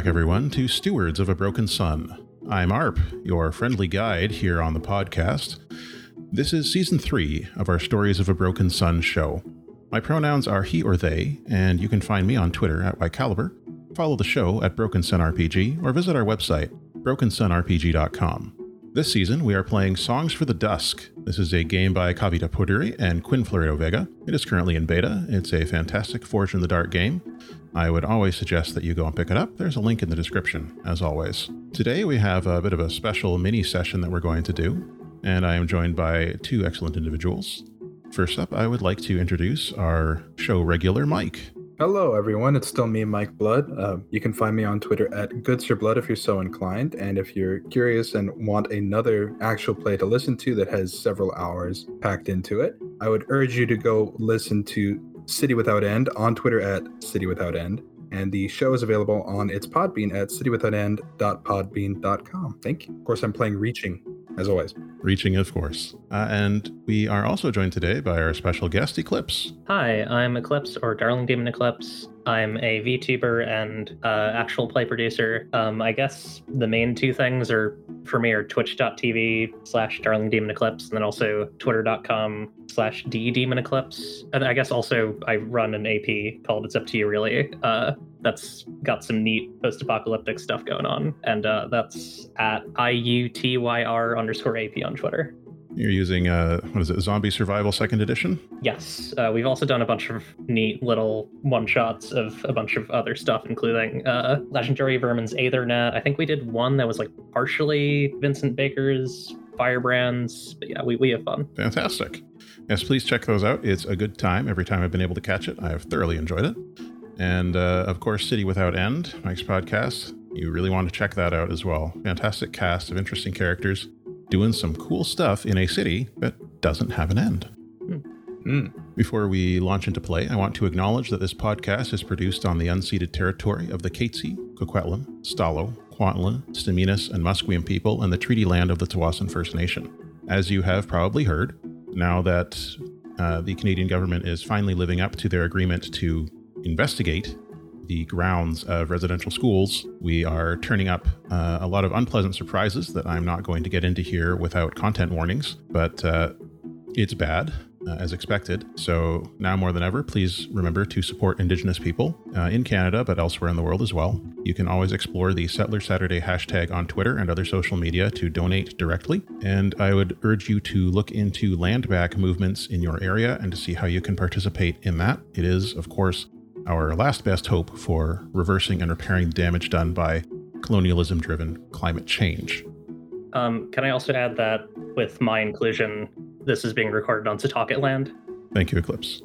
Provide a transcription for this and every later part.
back, everyone, to Stewards of a Broken Sun. I'm Arp, your friendly guide here on the podcast. This is season three of our Stories of a Broken Sun show. My pronouns are he or they, and you can find me on Twitter at YCaliber, follow the show at Broken Sun RPG, or visit our website, brokensunrpg.com. This season, we are playing Songs for the Dusk. This is a game by Kavita Poduri and Quinn Florido Vega. It is currently in beta. It's a fantastic Forge in the Dark game. I would always suggest that you go and pick it up. There's a link in the description, as always. Today, we have a bit of a special mini session that we're going to do, and I am joined by two excellent individuals. First up, I would like to introduce our show regular, Mike. Hello, everyone. It's still me, Mike Blood. Uh, you can find me on Twitter at GoodSirBlood if you're so inclined. And if you're curious and want another actual play to listen to that has several hours packed into it, I would urge you to go listen to City Without End on Twitter at City Without End. And the show is available on its Podbean at citywithoutend.podbean.com. Thank you. Of course, I'm playing Reaching, as always. Reaching, of course. Uh, and we are also joined today by our special guest, Eclipse. Hi, I'm Eclipse or Darling Demon Eclipse. I'm a VTuber and uh, actual play producer. Um, I guess the main two things are for me are twitch.tv slash Darling Demon Eclipse and then also twitter.com slash D Demon Eclipse. And I guess also I run an AP called It's Up to You Really. Uh, that's got some neat post apocalyptic stuff going on. And uh, that's at IUTYR underscore AP on Twitter. You're using, uh, what is it, Zombie Survival Second Edition? Yes. Uh, we've also done a bunch of neat little one shots of a bunch of other stuff, including uh, Legendary Vermin's Aethernet. I think we did one that was like partially Vincent Baker's Firebrands. But yeah, we, we have fun. Fantastic. Yes, please check those out. It's a good time. Every time I've been able to catch it, I have thoroughly enjoyed it. And uh, of course, City Without End, Mike's podcast. You really want to check that out as well. Fantastic cast of interesting characters doing some cool stuff in a city that doesn't have an end. Mm. Before we launch into play, I want to acknowledge that this podcast is produced on the unceded territory of the Katzie, Coquitlam, Stalo, Kwantlen, Staminas, and Musqueam people and the treaty land of the Tsawwassen First Nation. As you have probably heard, now that uh, the Canadian government is finally living up to their agreement to investigate the grounds of residential schools, we are turning up uh, a lot of unpleasant surprises that I'm not going to get into here without content warnings, but uh, it's bad. Uh, as expected. So now more than ever, please remember to support Indigenous people uh, in Canada, but elsewhere in the world as well. You can always explore the Settler Saturday hashtag on Twitter and other social media to donate directly. And I would urge you to look into land back movements in your area and to see how you can participate in that. It is, of course, our last best hope for reversing and repairing the damage done by colonialism driven climate change. Um, can I also add that with my inclusion, this is being recorded on Setauket land? Thank you, Eclipse.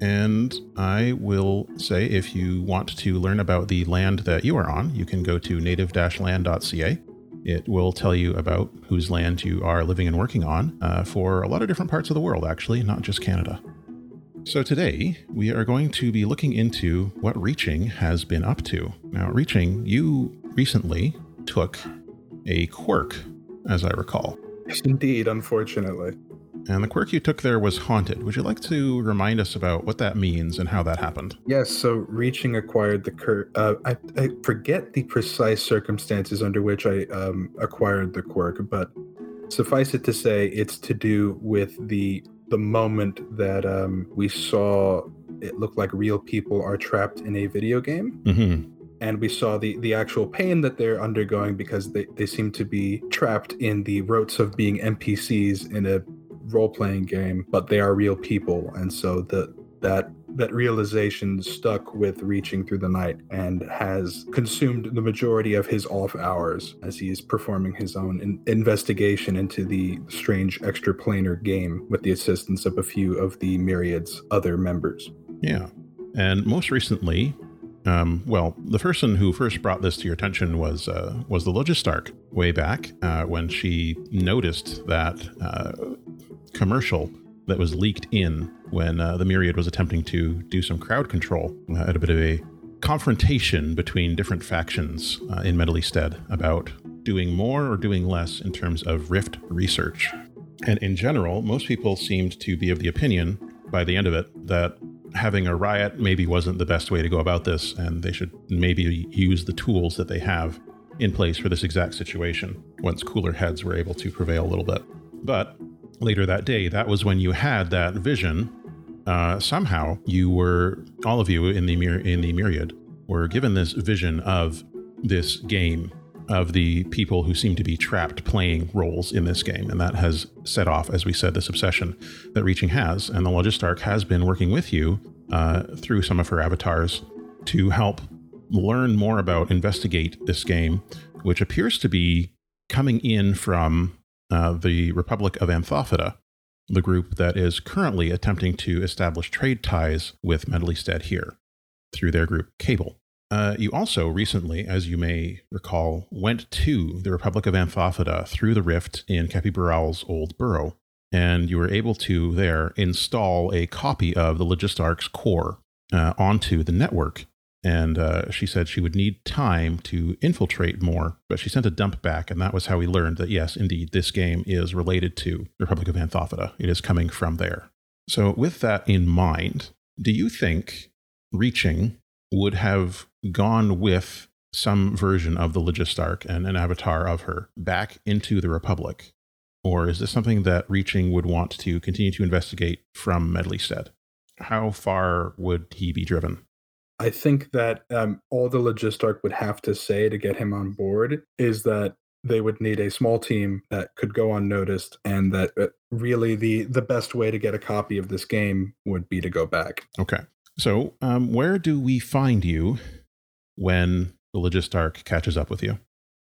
And I will say if you want to learn about the land that you are on, you can go to native land.ca. It will tell you about whose land you are living and working on uh, for a lot of different parts of the world, actually, not just Canada. So today, we are going to be looking into what Reaching has been up to. Now, Reaching, you recently took a quirk, as I recall. Yes, indeed, unfortunately. And the quirk you took there was haunted. Would you like to remind us about what that means and how that happened? Yes, so Reaching acquired the quirk. Uh, I, I forget the precise circumstances under which I um, acquired the quirk, but suffice it to say, it's to do with the the moment that um, we saw it looked like real people are trapped in a video game. Mm-hmm. And we saw the, the actual pain that they're undergoing because they, they seem to be trapped in the rotes of being NPCs in a role playing game, but they are real people. And so the that that realization stuck with reaching through the night and has consumed the majority of his off hours as he is performing his own in- investigation into the strange extraplanar game with the assistance of a few of the myriad's other members. Yeah. And most recently, um, well, the person who first brought this to your attention was uh, was the Logistark way back uh, when she noticed that uh, commercial that was leaked in when uh, the Myriad was attempting to do some crowd control uh, at a bit of a confrontation between different factions uh, in Medleystead about doing more or doing less in terms of Rift research. And in general, most people seemed to be of the opinion by the end of it that having a riot maybe wasn't the best way to go about this, and they should maybe use the tools that they have in place for this exact situation once cooler heads were able to prevail a little bit. But later that day, that was when you had that vision. Uh, somehow, you were all of you in the in the myriad were given this vision of this game of the people who seem to be trapped playing roles in this game. And that has set off, as we said, this obsession that Reaching has. And the Logistarch has been working with you uh, through some of her avatars to help learn more about, investigate this game, which appears to be coming in from uh, the Republic of Anthophita, the group that is currently attempting to establish trade ties with Medleystead here through their group Cable. Uh, you also recently, as you may recall, went to the Republic of Anthophita through the rift in Kepi Baral's old burrow, and you were able to there install a copy of the Logistarch's core uh, onto the network. And uh, she said she would need time to infiltrate more, but she sent a dump back, and that was how we learned that yes, indeed, this game is related to Republic of Anthophita. It is coming from there. So, with that in mind, do you think reaching would have gone with some version of the Logistarch and an avatar of her back into the Republic? Or is this something that Reaching would want to continue to investigate from Medleystead? How far would he be driven? I think that um, all the Logistarch would have to say to get him on board is that they would need a small team that could go unnoticed, and that uh, really the the best way to get a copy of this game would be to go back. Okay. So, um, where do we find you when the Logistarch catches up with you?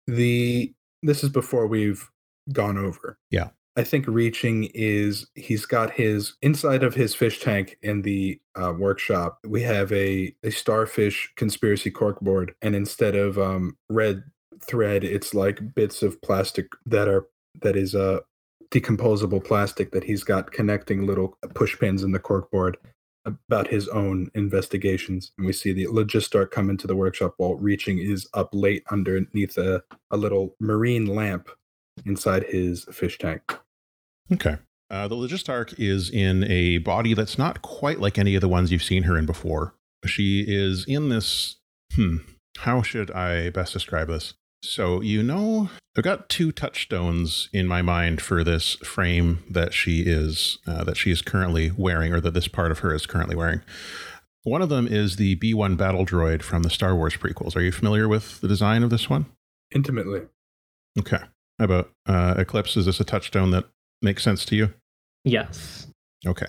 The this is before we've gone over. Yeah. I think reaching is he's got his inside of his fish tank in the uh, workshop. We have a a starfish conspiracy corkboard, and instead of um, red thread, it's like bits of plastic that are that is a uh, decomposable plastic that he's got connecting little push pins in the corkboard about his own investigations. And we see the Logistarch come into the workshop while Reaching is up late underneath a, a little marine lamp inside his fish tank. Okay. Uh, the Logistarch is in a body that's not quite like any of the ones you've seen her in before. She is in this. Hmm. How should I best describe this? So, you know, I've got two touchstones in my mind for this frame that she is uh, that she is currently wearing, or that this part of her is currently wearing. One of them is the B1 battle droid from the Star Wars prequels. Are you familiar with the design of this one? Intimately. Okay. How about uh, Eclipse? Is this a touchstone that makes sense to you? Yes. Okay.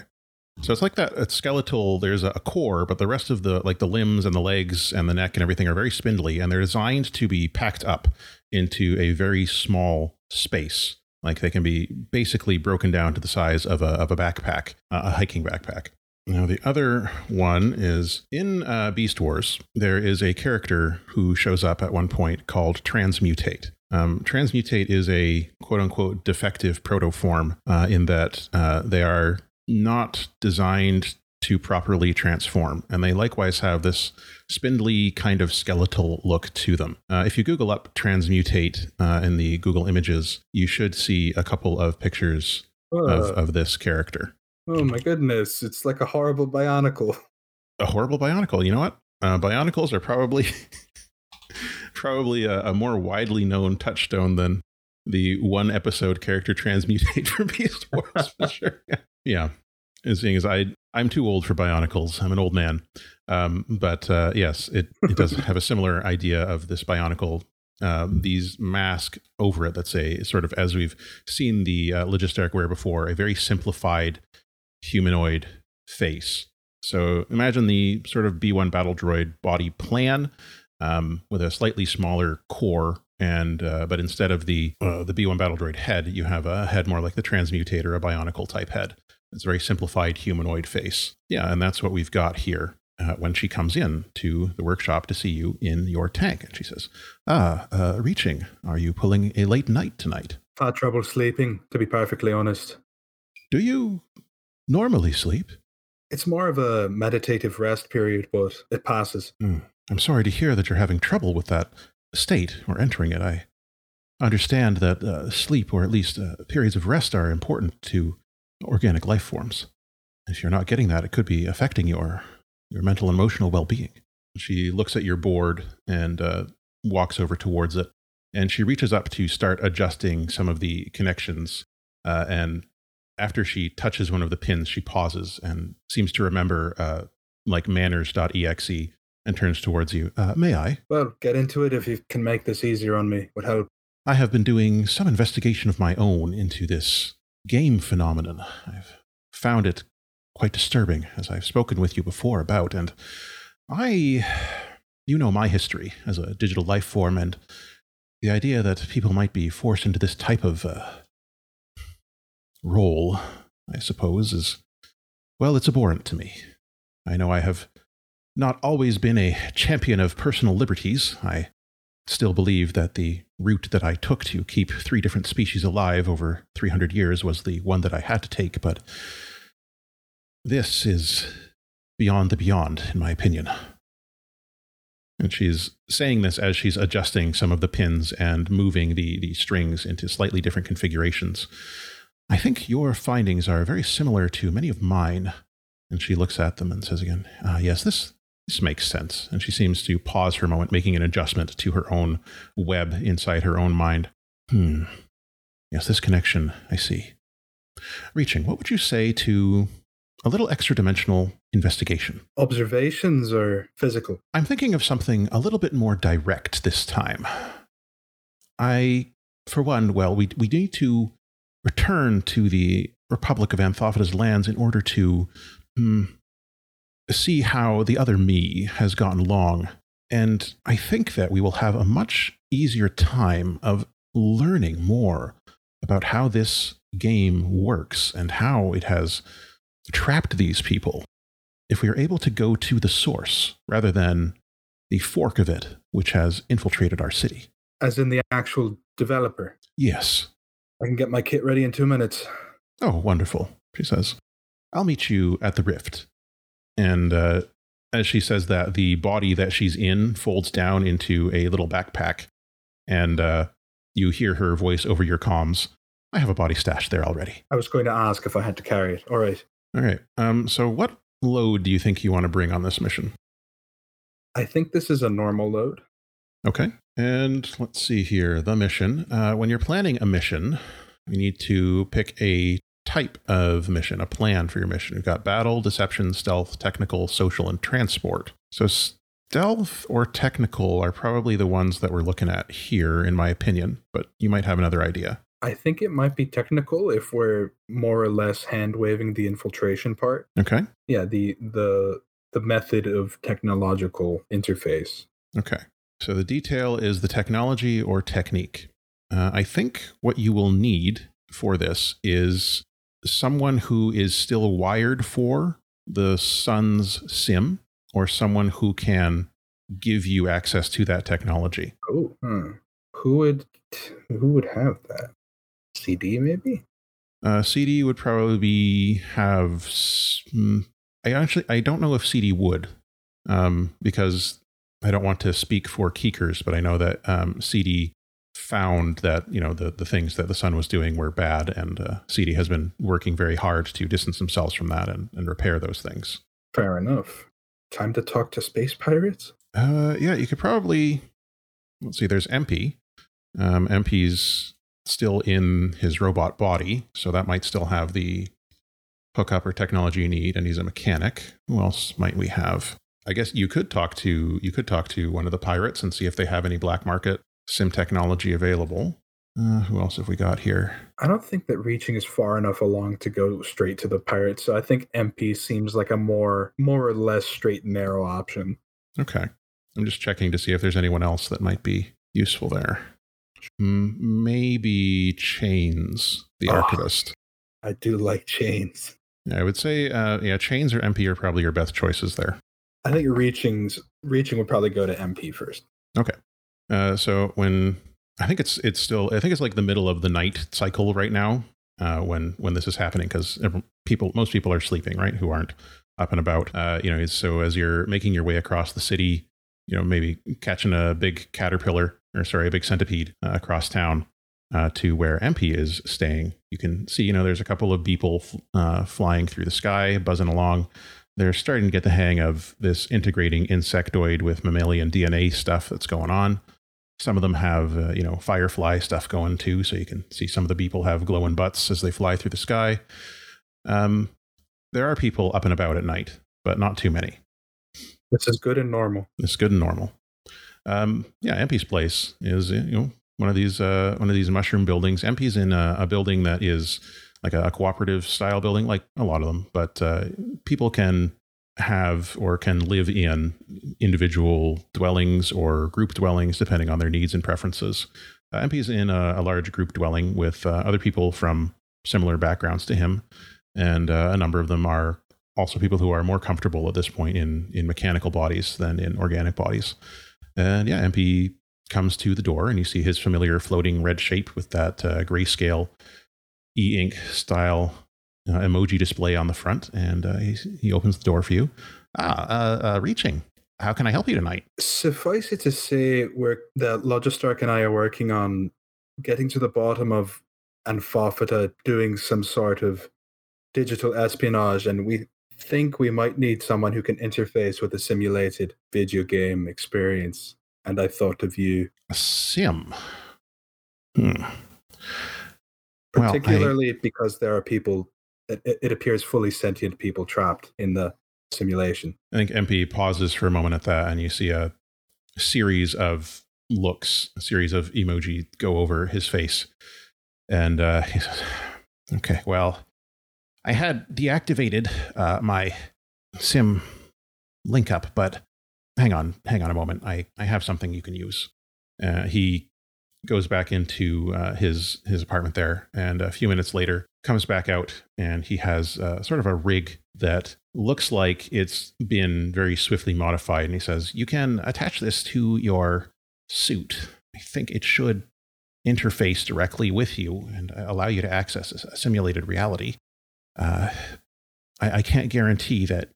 So it's like that it's skeletal. There's a core, but the rest of the like the limbs and the legs and the neck and everything are very spindly, and they're designed to be packed up into a very small space. Like they can be basically broken down to the size of a of a backpack, uh, a hiking backpack. Now the other one is in uh, Beast Wars. There is a character who shows up at one point called Transmutate. Um, transmutate is a quote unquote defective protoform uh, in that uh, they are not designed to properly transform. And they likewise have this spindly kind of skeletal look to them. Uh, if you Google up transmutate uh, in the Google images, you should see a couple of pictures of, of this character. Oh my goodness. It's like a horrible bionicle. A horrible bionicle. You know what? Uh, bionicles are probably. probably a, a more widely known touchstone than the one episode character transmutate from Beast Wars for sure. Yeah. And seeing as I I'm too old for bionicles. I'm an old man. Um, but uh, yes, it, it does have a similar idea of this bionicle. Um, these mask over it, let's say, sort of as we've seen the uh, Logistarch wear before, a very simplified humanoid face. So imagine the sort of B1 battle droid body plan um, with a slightly smaller core and uh, but instead of the uh, the B1 battle droid head, you have a head more like the transmutator, a bionicle type head. It's a very simplified humanoid face. Yeah, and that's what we've got here uh, when she comes in to the workshop to see you in your tank. And she says, Ah, uh, reaching, are you pulling a late night tonight? I had trouble sleeping, to be perfectly honest. Do you normally sleep? It's more of a meditative rest period, but it passes. Mm. I'm sorry to hear that you're having trouble with that state or entering it. I understand that uh, sleep, or at least uh, periods of rest, are important to organic life forms. if you're not getting that, it could be affecting your your mental and emotional well being. She looks at your board and uh, walks over towards it, and she reaches up to start adjusting some of the connections. Uh, and after she touches one of the pins, she pauses and seems to remember uh, like manners.exe and turns towards you. Uh, may I? Well, get into it if you can make this easier on me. Would help. I have been doing some investigation of my own into this game phenomenon. I've found it quite disturbing, as I've spoken with you before about, and I. You know my history as a digital life form, and the idea that people might be forced into this type of uh, role, I suppose, is. Well, it's abhorrent to me. I know I have not always been a champion of personal liberties. I still believe that the route that I took to keep three different species alive over 300 years was the one that I had to take, but this is beyond the beyond, in my opinion. And she's saying this as she's adjusting some of the pins and moving the, the strings into slightly different configurations. I think your findings are very similar to many of mine. And she looks at them and says again, ah, Yes, this, this makes sense. And she seems to pause for a moment, making an adjustment to her own web inside her own mind. Hmm. Yes, this connection, I see. Reaching, what would you say to a little extra dimensional investigation? Observations or physical? I'm thinking of something a little bit more direct this time. I, for one, well, we, we need to return to the Republic of Anthophita's lands in order to hmm, see how the other me has gotten along. And I think that we will have a much easier time of learning more about how this game works and how it has trapped these people if we are able to go to the source rather than the fork of it, which has infiltrated our city. As in the actual developer? Yes. I can get my kit ready in two minutes. Oh, wonderful, she says. I'll meet you at the rift. And uh, as she says that, the body that she's in folds down into a little backpack. And uh, you hear her voice over your comms. I have a body stashed there already. I was going to ask if I had to carry it. All right. All right. Um, so, what load do you think you want to bring on this mission? I think this is a normal load. Okay. And let's see here the mission. Uh, when you're planning a mission, you need to pick a type of mission, a plan for your mission. We've got battle, deception, stealth, technical, social, and transport. So, stealth or technical are probably the ones that we're looking at here, in my opinion, but you might have another idea. I think it might be technical if we're more or less hand waving the infiltration part. Okay. Yeah, the the the method of technological interface. Okay. So the detail is the technology or technique. Uh, I think what you will need for this is someone who is still wired for the sun's sim or someone who can give you access to that technology. Oh, hmm. who would who would have that? CD maybe. Uh, CD would probably be have. mm, I actually I don't know if CD would, um, because I don't want to speak for Keekers, but I know that um, CD found that you know the the things that the Sun was doing were bad, and uh, CD has been working very hard to distance themselves from that and, and repair those things. Fair enough. Time to talk to space pirates. Uh, yeah, you could probably let's see. There's MP. Um, MP's still in his robot body, so that might still have the hookup or technology you need, and he's a mechanic. Who else might we have? I guess you could talk to you could talk to one of the pirates and see if they have any black market sim technology available. Uh, who else have we got here? I don't think that reaching is far enough along to go straight to the pirates. So I think MP seems like a more more or less straight and narrow option. Okay, I'm just checking to see if there's anyone else that might be useful there. Mm, Maybe Chains, the Ah. archivist. I do like chains. Yeah, I would say, uh, yeah, Chains or MP are probably your best choices there. I think reaching's reaching would probably go to MP first. Uh, so when I think it's it's still I think it's like the middle of the night cycle right now uh, when when this is happening because people most people are sleeping right who aren't up and about. Uh, you know, so as you're making your way across the city, you know, maybe catching a big caterpillar or sorry, a big centipede uh, across town. uh, to where MP is staying. You can see, you know, there's a couple of people uh, flying through the sky, buzzing along. They're starting to get the hang of this integrating insectoid with mammalian DNA stuff that's going on. Some of them have, uh, you know, firefly stuff going too. So you can see some of the people have glowing butts as they fly through the sky. Um, there are people up and about at night, but not too many. This is good and normal. It's good and normal. Um, yeah, MP's place is you know one of these uh, one of these mushroom buildings. MP's in a, a building that is like a, a, cooperative style building, like a lot of them, but uh, people can have or can live in individual dwellings or group dwellings depending on their needs and preferences. Uh, MP's in a, a, large group dwelling with uh, other people from similar backgrounds to him, and uh, a number of them are also people who are more comfortable at this point in in mechanical bodies than in organic bodies. And yeah, MP comes to the door, and you see his familiar floating red shape with that uh, grayscale e ink style uh, emoji display on the front. And uh, he, he, opens the door for you. Ah, uh, uh, reaching. How can I help you tonight? Suffice it to say, we're, that Logistark and I are working on getting to the bottom of Anthophita doing some sort of digital espionage, and we think we might need someone who can interface with a simulated video game experience. And I thought of you. A sim. Hmm. Particularly well, I... because there are people, it, it appears fully sentient people trapped in the simulation. I think MP pauses for a moment at that, and you see a series of looks, a series of emoji go over his face. And uh, he says, Okay, well, I had deactivated uh, my sim link up, but hang on, hang on a moment. I, I have something you can use. Uh, he goes back into uh, his his apartment there, and a few minutes later comes back out, and he has uh, sort of a rig that looks like it's been very swiftly modified. And he says, "You can attach this to your suit. I think it should interface directly with you and allow you to access a simulated reality." uh, I, I can't guarantee that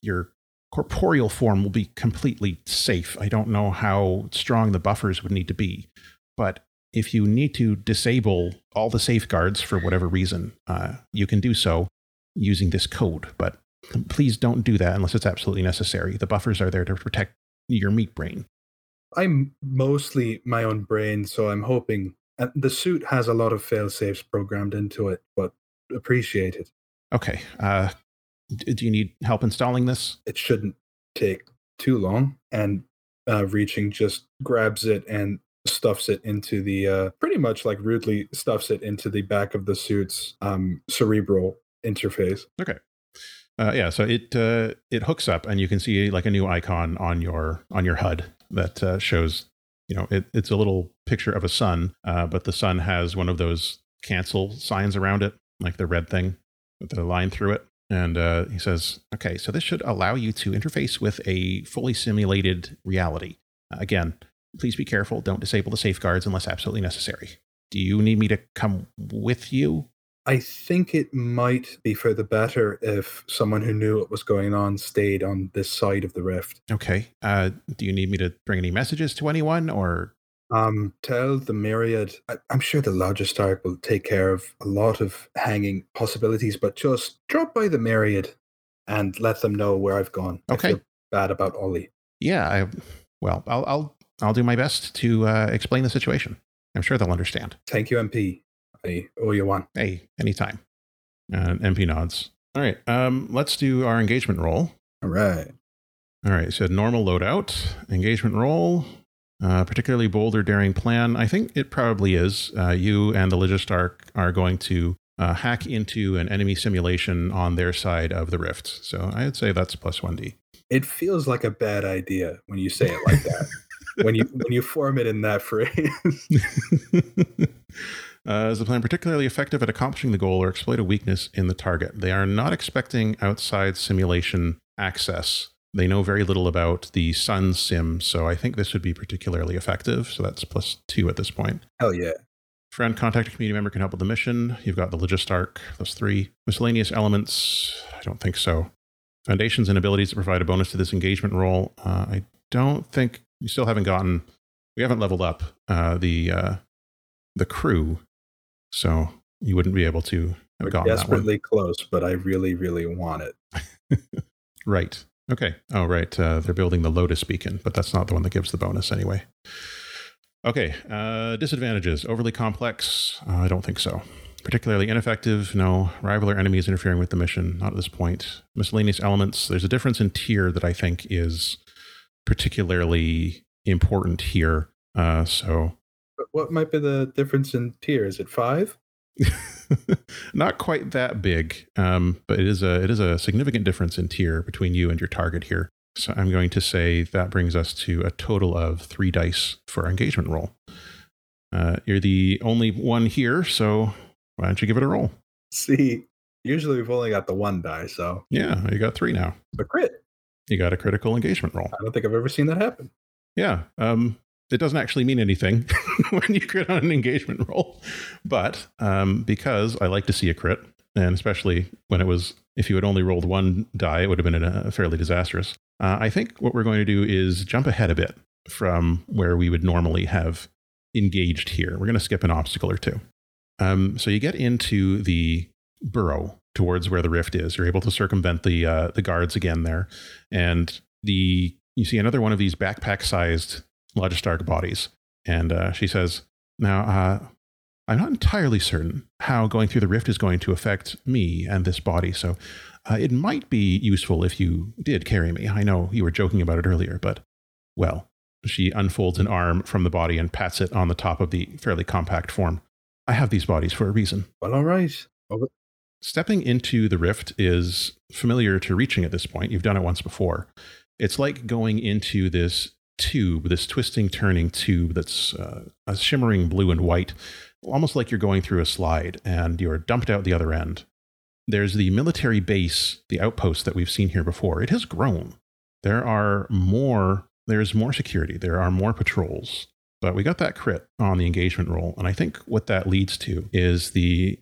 your corporeal form will be completely safe. I don't know how strong the buffers would need to be, but if you need to disable all the safeguards for whatever reason, uh, you can do so using this code. But please don't do that unless it's absolutely necessary. The buffers are there to protect your meat brain. I'm mostly my own brain, so I'm hoping the suit has a lot of fail safes programmed into it, but appreciate it. Okay. Uh, do you need help installing this? It shouldn't take too long. And uh, reaching just grabs it and stuffs it into the uh, pretty much like rudely stuffs it into the back of the suit's um, cerebral interface. Okay. Uh, yeah, so it uh, it hooks up, and you can see like a new icon on your on your HUD that uh, shows, you know, it, it's a little picture of a sun, uh, but the sun has one of those cancel signs around it, like the red thing with the line through it. And uh, he says, okay, so this should allow you to interface with a fully simulated reality. Again, please be careful. Don't disable the safeguards unless absolutely necessary. Do you need me to come with you? I think it might be for the better if someone who knew what was going on stayed on this side of the rift. Okay. Uh, do you need me to bring any messages to anyone or um, tell the myriad. I, am sure the Logistark will take care of a lot of hanging possibilities, but just drop by the myriad and let them know where I've gone. Okay. bad about Ollie. Yeah. I, well, I'll I'll I'll do my best to uh, explain the situation. I'm sure they'll understand. Thank you, MP. I owe you one. Hey, anytime. Uh, MP nods. All right. Um, let's do our engagement roll. All right. All right. So normal loadout, engagement roll. Uh, particularly bold or daring plan. I think it probably is. Uh, you and the Logistark are going to uh, hack into an enemy simulation on their side of the rift. So I'd say that's plus 1d. It feels like a bad idea when you say it like that. when you when you form it in that phrase. Uh, is the plan particularly effective at accomplishing the goal or exploit a weakness in the target? They are not expecting outside simulation access they know very little about the Sun sim, so I think this would be particularly effective. So that's plus two at this point. Hell yeah. Friend, contact a community member can help with the mission. You've got the Logistark, that's three. Miscellaneous elements, I don't think so. Foundations and abilities that provide a bonus to this engagement roll. Uh, I don't think, we still haven't gotten, we haven't leveled up uh, the uh, the crew, so you wouldn't be able to have gotten desperately close, but I really, really want it. Right. Okay. Oh, right. Uh, they're building the Lotus beacon, but that's not the one that gives the bonus anyway. Okay. Uh, disadvantages. Overly complex. Uh, I don't think so. Particularly ineffective. No. Rival or enemies interfering with the mission. Not at this point. Miscellaneous elements. There's a difference in tier that I think is particularly important here. Uh, so But what might be the difference in tier? Is it five? not quite that big, um, but it is a it is a significant difference in tier between you and your target here. So I'm going to say that brings us to a total of three dice for our engagement roll. Uh, you're the only one here, so why don't you give it a roll? See, usually we've only got the one die, so Yeah, you got three now. a crit. You got a critical engagement roll. I don't think I've ever seen that happen. Yeah. Um, it doesn't actually mean anything when you crit on an engagement roll, but um, because I like to see a crit, and especially when it was, if you had only rolled one die, it would have been a fairly disastrous. Uh, I think what we're going to do is jump ahead a bit from where we would normally have engaged here. We're going to skip an obstacle or two. Um, so you get into the burrow towards where the rift is. You're able to circumvent the uh, the guards again there, and the you see another one of these backpack-sized Logistark bodies, and uh, she says, "Now, uh, I'm not entirely certain how going through the rift is going to affect me and this body, so uh, it might be useful if you did carry me. I know you were joking about it earlier, but well." She unfolds an arm from the body and pats it on the top of the fairly compact form. I have these bodies for a reason. Well, all right. Stepping into the rift is familiar to reaching at this point. You've done it once before. It's like going into this tube, this twisting, turning tube that's uh, a shimmering blue and white, almost like you're going through a slide and you're dumped out the other end. There's the military base, the outpost that we've seen here before. It has grown. There are more, there's more security, there are more patrols. But we got that crit on the engagement roll. And I think what that leads to is the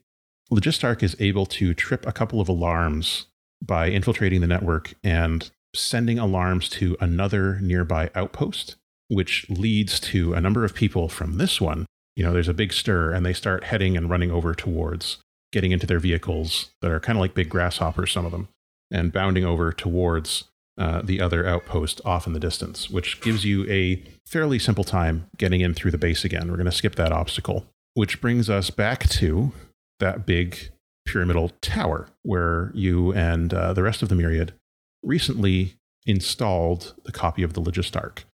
Logistark is able to trip a couple of alarms by infiltrating the network and sending alarms to another nearby outpost, which leads to a number of people from this one. You know, there's a big stir and they start heading and running over towards getting into their vehicles that are kind of like big grasshoppers, some of them, and bounding over towards uh, the other outpost off in the distance, which gives you a fairly simple time getting in through the base again. We're going to skip that obstacle, which brings us back to that big pyramidal tower where you and uh, the rest of the myriad recently installed the copy of the Logistark.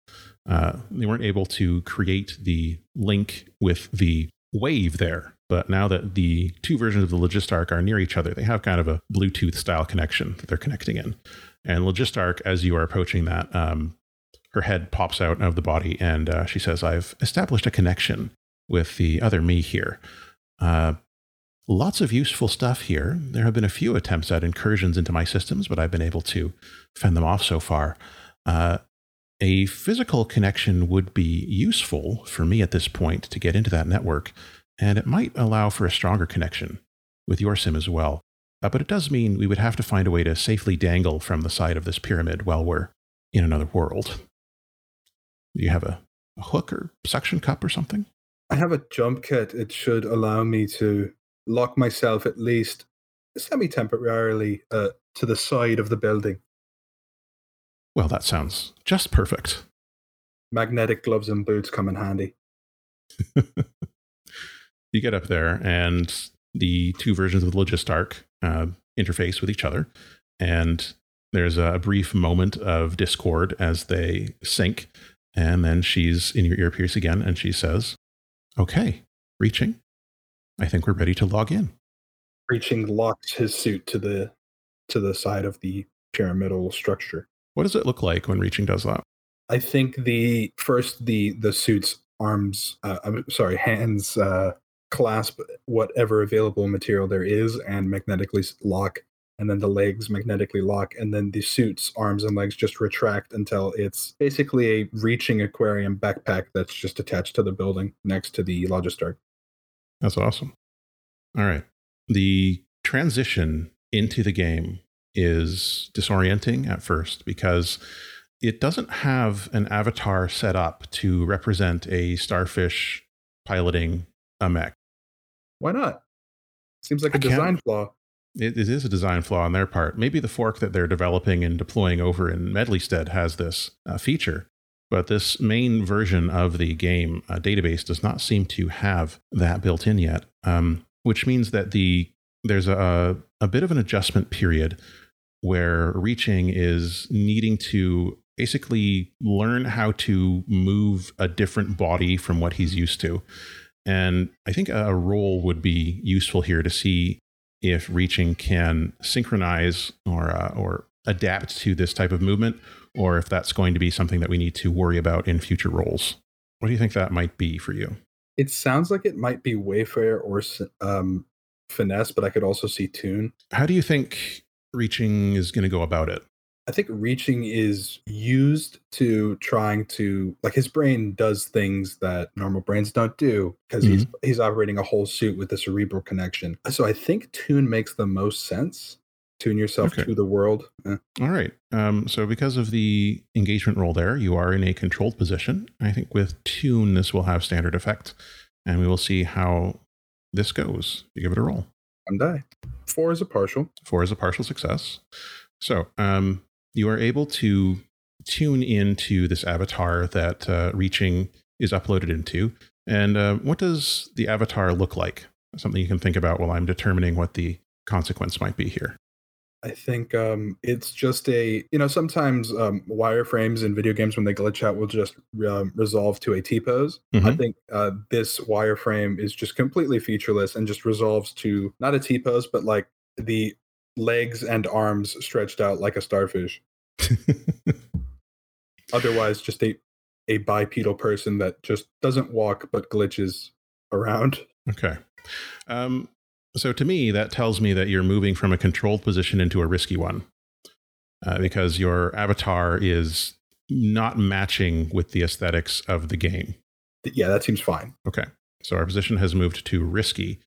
Uh, they weren't able to create the link with the wave there, but now that the two versions of the Logistark are near each other, they have kind of a Bluetooth style connection that they're connecting in. And Logistark, as you are approaching that, um, her head pops out of the body and uh, she says, I've established a connection with the other me here. Uh, lots of useful stuff here. There have been a few attempts at incursions into my systems, but I've been able to fend them off so far. Uh, a physical connection would be useful for me at this point to get into that network, and it might allow for a stronger connection with your sim as well. Uh, but it does mean we would have to find a way to safely dangle from the side of this pyramid while we're in another world. Do you have a, a hook or suction cup or something? I have a jump kit. It should allow me to lock myself at least semi temporarily uh, to the side of the building. Well, that sounds just perfect. Magnetic gloves and boots come in handy. you get up there, and the two versions of the Logistark uh, interface with each other. And there's a brief moment of discord as they sync. And then she's in your ear earpiece again, and she says, Okay, reaching. I think we're ready to log in. Reaching locks his suit to the to the side of the pyramidal structure. What does it look like when reaching does that? I think the first the the suit's arms, uh, I'm sorry, hands uh, clasp whatever available material there is and magnetically lock, and then the legs magnetically lock, and then the suit's arms and legs just retract until it's basically a reaching aquarium backpack that's just attached to the building next to the Logistark. That's awesome. All right. The transition into the game is disorienting at first because it doesn't have an avatar set up to represent a starfish piloting a mech. Why not? Seems like a I design flaw. It, it is a design flaw on their part. Maybe the fork that they're developing and deploying over in Medleystead has this uh, feature, but this main version of the game uh, database does not seem to have that built in yet. Um, which means that the there's a a bit of an adjustment period where reaching is needing to basically learn how to move a different body from what he's used to. And I think a role would be useful here to see if reaching can synchronize or uh, or adapt to this type of movement, or if that's going to be something that we need to worry about in future roles. What do you think that might be for you? It sounds like it might be Wayfare or um, Finesse, but I could also see Tune. How do you think reaching is going to go about it? I think reaching is used to trying to like his brain does things that normal brains don't do because he's he's operating a whole suit with a cerebral connection. So I think tune makes the most sense. Tune yourself Okay. to the world. Eh. All right. Um, so because of the engagement roll there, you are in a controlled position. I think with tune, this will have standard effect, and we will see how this goes. You give it a roll. One die. Four is a partial. Four is a partial success. So um, you are able to tune into this avatar that uh, reaching is uploaded into. And uh, what does the avatar look like? Something you can think about while I'm determining what the consequence might be here. I think um, it's just a you know sometimes um, wireframes in video games when they glitch out will just um, resolve to a T pose. I Mhm. think uh, this wireframe is just completely featureless and just resolves to not a T pose, but like the legs and arms stretched out like a starfish. Otherwise, just a a bipedal person that just doesn't walk but glitches around. Okay. Um, so to me, that tells me that you're moving from a controlled position into a risky one uh, because your avatar is not matching with the aesthetics of the game. Yeah, that seems fine. Okay. So our position has moved to risky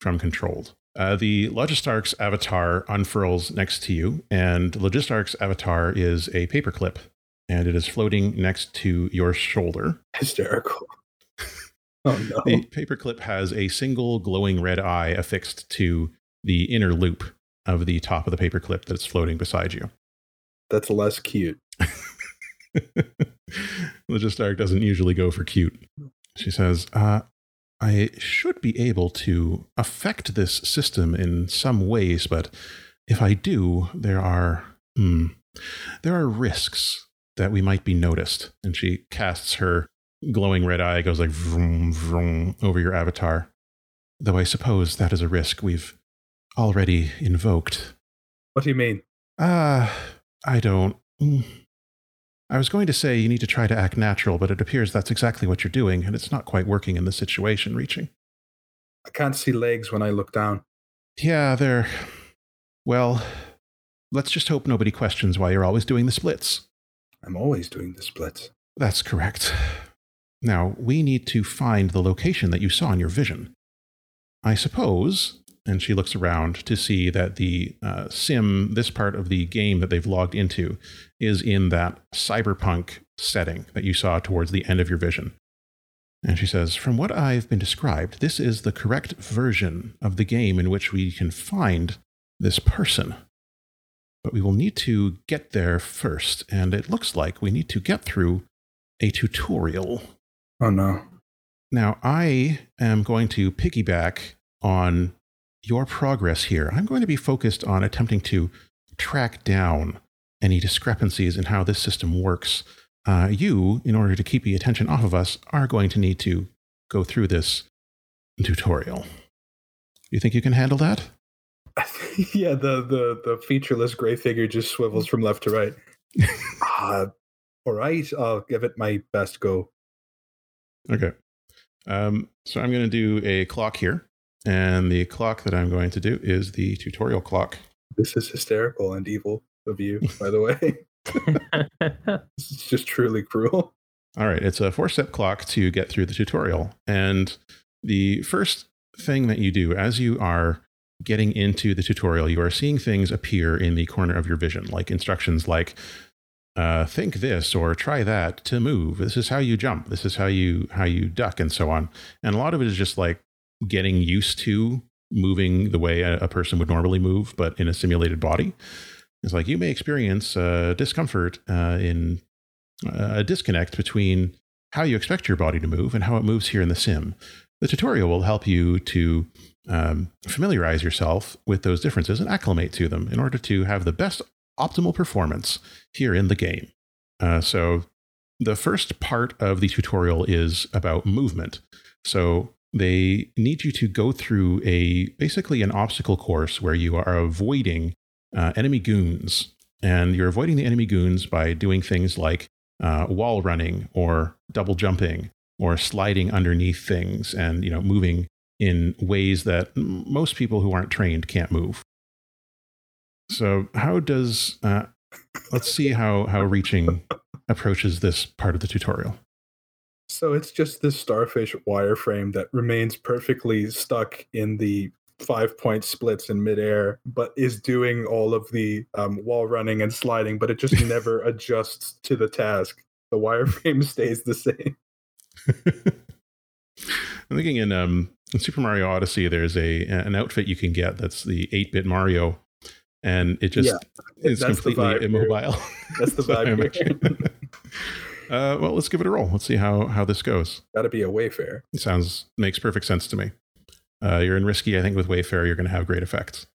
from controlled. Uh, the Logistarch's avatar unfurls next to you, and Logistarch's avatar is a paperclip, and it is floating next to your shoulder. Hysterical. Oh no. The paperclip has a single glowing red eye affixed to the inner loop of the top of the paperclip that's floating beside you. That's less cute. Logistarch doesn't usually go for cute. She says, uh, I should be able to affect this system in some ways, but if I do, there are hmm, there are risks that we might be noticed. And she casts her glowing red eye, goes like vroom, vroom over your avatar. Though I suppose that is a risk we've already invoked. What do you mean? Ah, I don't. mm. I was going to say you need to try to act natural, but it appears that's exactly what you're doing, and it's not quite working in this situation, reaching. I can't see legs when I look down. Yeah, they're. Well, let's just hope nobody questions why you're always doing the splits. I'm always doing the splits. That's correct. Now, we need to find the location that you saw in your vision. I suppose, and she looks around to see that the uh, sim, this part of the game that they've logged into, is in that cyberpunk setting that you saw towards the end of your vision. And she says, From what I've been described, this is the correct version of the game in which we can find this person. But we will need to get there first, and it looks like we need to get through a tutorial. Oh no. Now, I am going to piggyback on your progress here. I'm going to be focused on attempting to track down any discrepancies in how this system works. Uh, you, in order to keep the attention off of us, are going to need to go through this tutorial. You think you can handle that? yeah, the, the the featureless gray figure just swivels from left to right. uh, all right, I'll give it my best go. Okay. Um, so I'm going to do a clock here. And the clock that I'm going to do is the tutorial clock. This is hysterical and evil of you, by the way. this is just truly cruel. All right, it's a four step clock to get through the tutorial. And the first thing that you do as you are getting into the tutorial, you are seeing things appear in the corner of your vision, like instructions like uh, think this or try that to move. This is how you jump. This is how you how you duck and so on. And a lot of it is just like getting used to moving the way a, a person would normally move, but in a simulated body. It's like you may experience uh, discomfort uh, in uh, a disconnect between how you expect your body to move and how it moves here in the sim. The tutorial will help you to um, familiarize yourself with those differences and acclimate to them in order to have the best optimal performance here in the game. Uh, so, the first part of the tutorial is about movement. So, they need you to go through a basically an obstacle course where you are avoiding uh, enemy goons, and you're avoiding the enemy goons by doing things like uh, wall running or double jumping or sliding underneath things and you know moving in ways that most people who aren't trained can't move. So how does uh, let's see how how reaching approaches this part of the tutorial. So it's just this starfish wireframe that remains perfectly stuck in the five point splits in midair, but is doing all of the um, wall running and sliding, but it just never adjusts to the task. The wireframe stays the same. I'm thinking in, um, in Super Mario Odyssey, there's a an outfit you can get that's the 8 bit Mario, and it just yeah, is completely immobile. That's the vibe. uh, well, let's give it a roll. Let's see how how this goes. Got to be a Wayfare. It sounds makes perfect sense to me. Uh, you're in risky. I think with Wayfare, you're going to have great effects.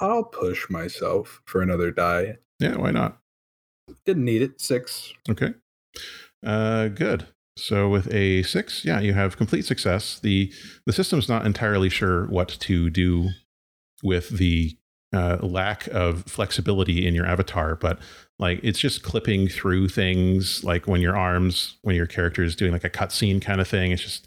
I'll push myself for another die. Yeah, why not? Didn't need it. Six. Okay. Uh, good. So with a six, yeah, you have complete success. the The system's not entirely sure what to do with the uh, lack of flexibility in your avatar, but like it's just clipping through things. Like when your arms, when your character is doing like a cutscene kind of thing, it's just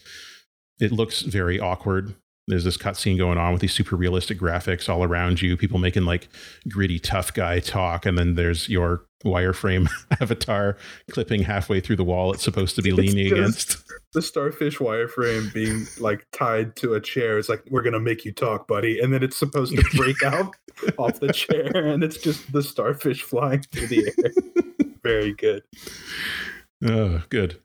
it looks very awkward there's this cutscene going on with these super realistic graphics all around you, people making like gritty tough guy talk, and then there's your wireframe avatar clipping halfway through the wall it's supposed to be leaning against. The starfish wireframe being like tied to a chair It's like, we're gonna make you talk, buddy, and then it's supposed to break out off the chair, and it's just the starfish flying through the air. Very good. Oh, good.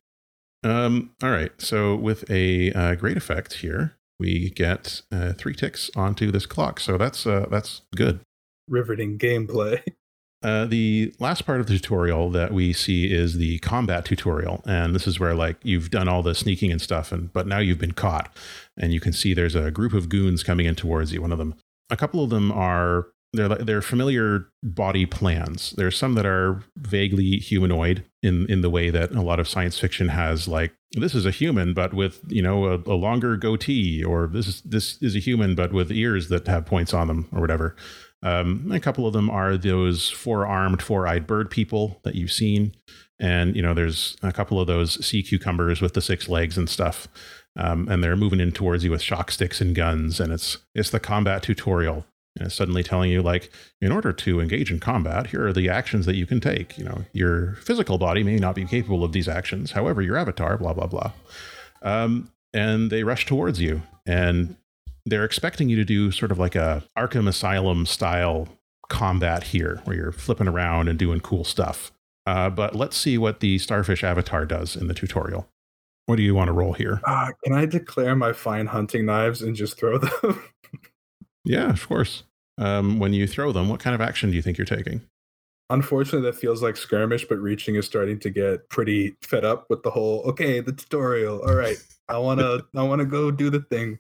Um, all right. So with a uh, great effect here, we get uh, three ticks onto this clock. So that's uh, that's good. Riveting gameplay. Uh, the last part of the tutorial that we see is the combat tutorial, and this is where like you've done all the sneaking and stuff, and but now you've been caught, and you can see there's a group of goons coming in towards you. One of them, a couple of them are they're they're familiar body plans. There's some that are vaguely humanoid in in the way that a lot of science fiction has like this is a human but with you know a, a longer goatee or this is this is a human but with ears that have points on them or whatever. Um, a couple of them are those four-armed, four-eyed bird people that you've seen, and you know there's a couple of those sea cucumbers with the six legs and stuff. Um, and they're moving in towards you with shock sticks and guns, and it's it's the combat tutorial. And it's suddenly telling you like in order to engage in combat here are the actions that you can take. You know your physical body may not be capable of these actions. However your avatar blah blah blah. Um, and they rush towards you and they're expecting you to do sort of like a arkham asylum style combat here where you're flipping around and doing cool stuff. Uh, but let's see what the starfish avatar does in the tutorial what do you want to roll here uh, can i declare my fine hunting knives and just throw them Yeah, of course. Um, when you throw them, what kind of action do you think you're taking? Unfortunately, that feels like skirmish, but reaching is starting to get pretty fed up with the whole. Okay, the tutorial. All right, I wanna, I wanna go do the thing.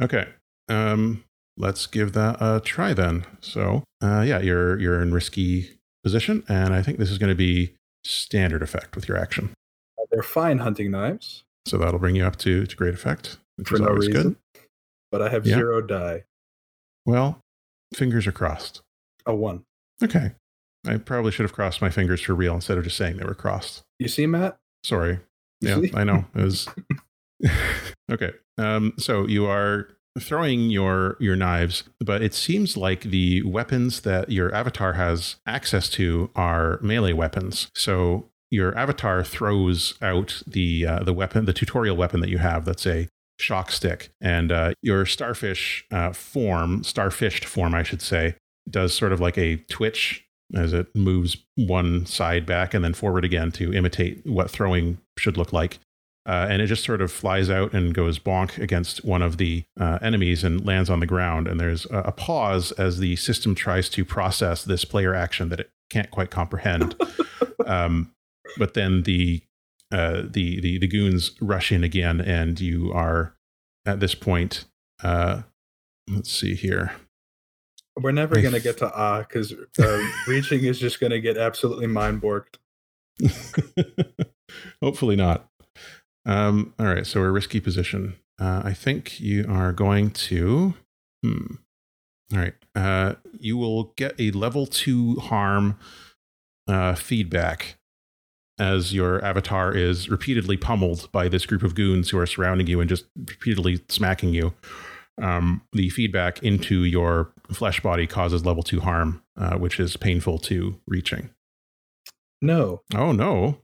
Okay, um, let's give that a try then. So, uh, yeah, you're you're in risky position, and I think this is going to be standard effect with your action. They're fine hunting knives, so that'll bring you up to to great effect, which for is no always reason. good. But I have Yeah. zero die. Well, fingers are crossed. A one. Okay, I probably should have crossed my fingers for real instead of just saying they were crossed. You see, Matt? Sorry. You Yeah, see? I know. It was okay. Um, so you are throwing your your knives, but it seems like the weapons that your avatar has access to are melee weapons. So your avatar throws out the uh, the weapon, the tutorial weapon that you have. That's a shock stick, and uh, your starfish uh, form, starfished form, I should say, does sort of like a twitch as it moves one side back and then forward again to imitate what throwing should look like. Uh, and it just sort of flies out and goes bonk against one of the uh, enemies and lands on the ground. And there's a, a pause as the system tries to process this player action that it can't quite comprehend. um, but then the, uh, the the the goons rush in again, and you are at this point. Uh, let's see here. We're never going to get to ah because uh, reaching is just going to get absolutely mind borked. Hopefully not. Um, all right, so we're a risky position. Uh, I think you are going to. Hmm. All right. Uh, you will get a level two harm uh, feedback as your avatar is repeatedly pummeled by this group of goons who are surrounding you and just repeatedly smacking you. Um, the feedback into your flesh body causes level two harm, uh, which is painful to reaching. No. Oh, no.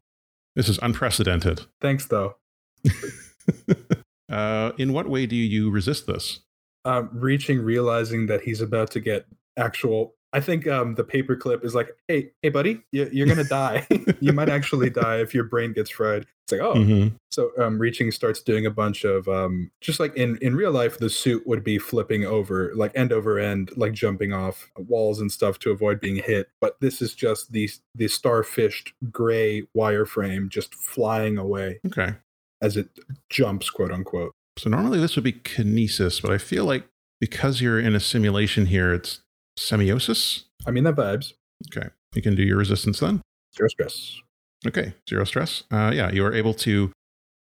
This is unprecedented. Thanks, though. uh, in what way do you resist this? Um, reaching, realizing that he's about to get actual. I think um, the paperclip is like, hey, hey, buddy, you, you're gonna die. you might actually die if your brain gets fried. It's like, oh, Mhm. so um, reaching starts doing a bunch of um, just like in in real life, the suit would be flipping over, like end over end, like jumping off walls and stuff to avoid being hit. But this is just the the starfished gray wireframe just flying away Okay. as it jumps, quote unquote. So normally this would be kinesis, but I feel like because you're in a simulation here, it's semiosis. I mean, that vibes. Okay. You can do your resistance then. Zero stress. Okay. Zero stress. Uh, yeah, you are able to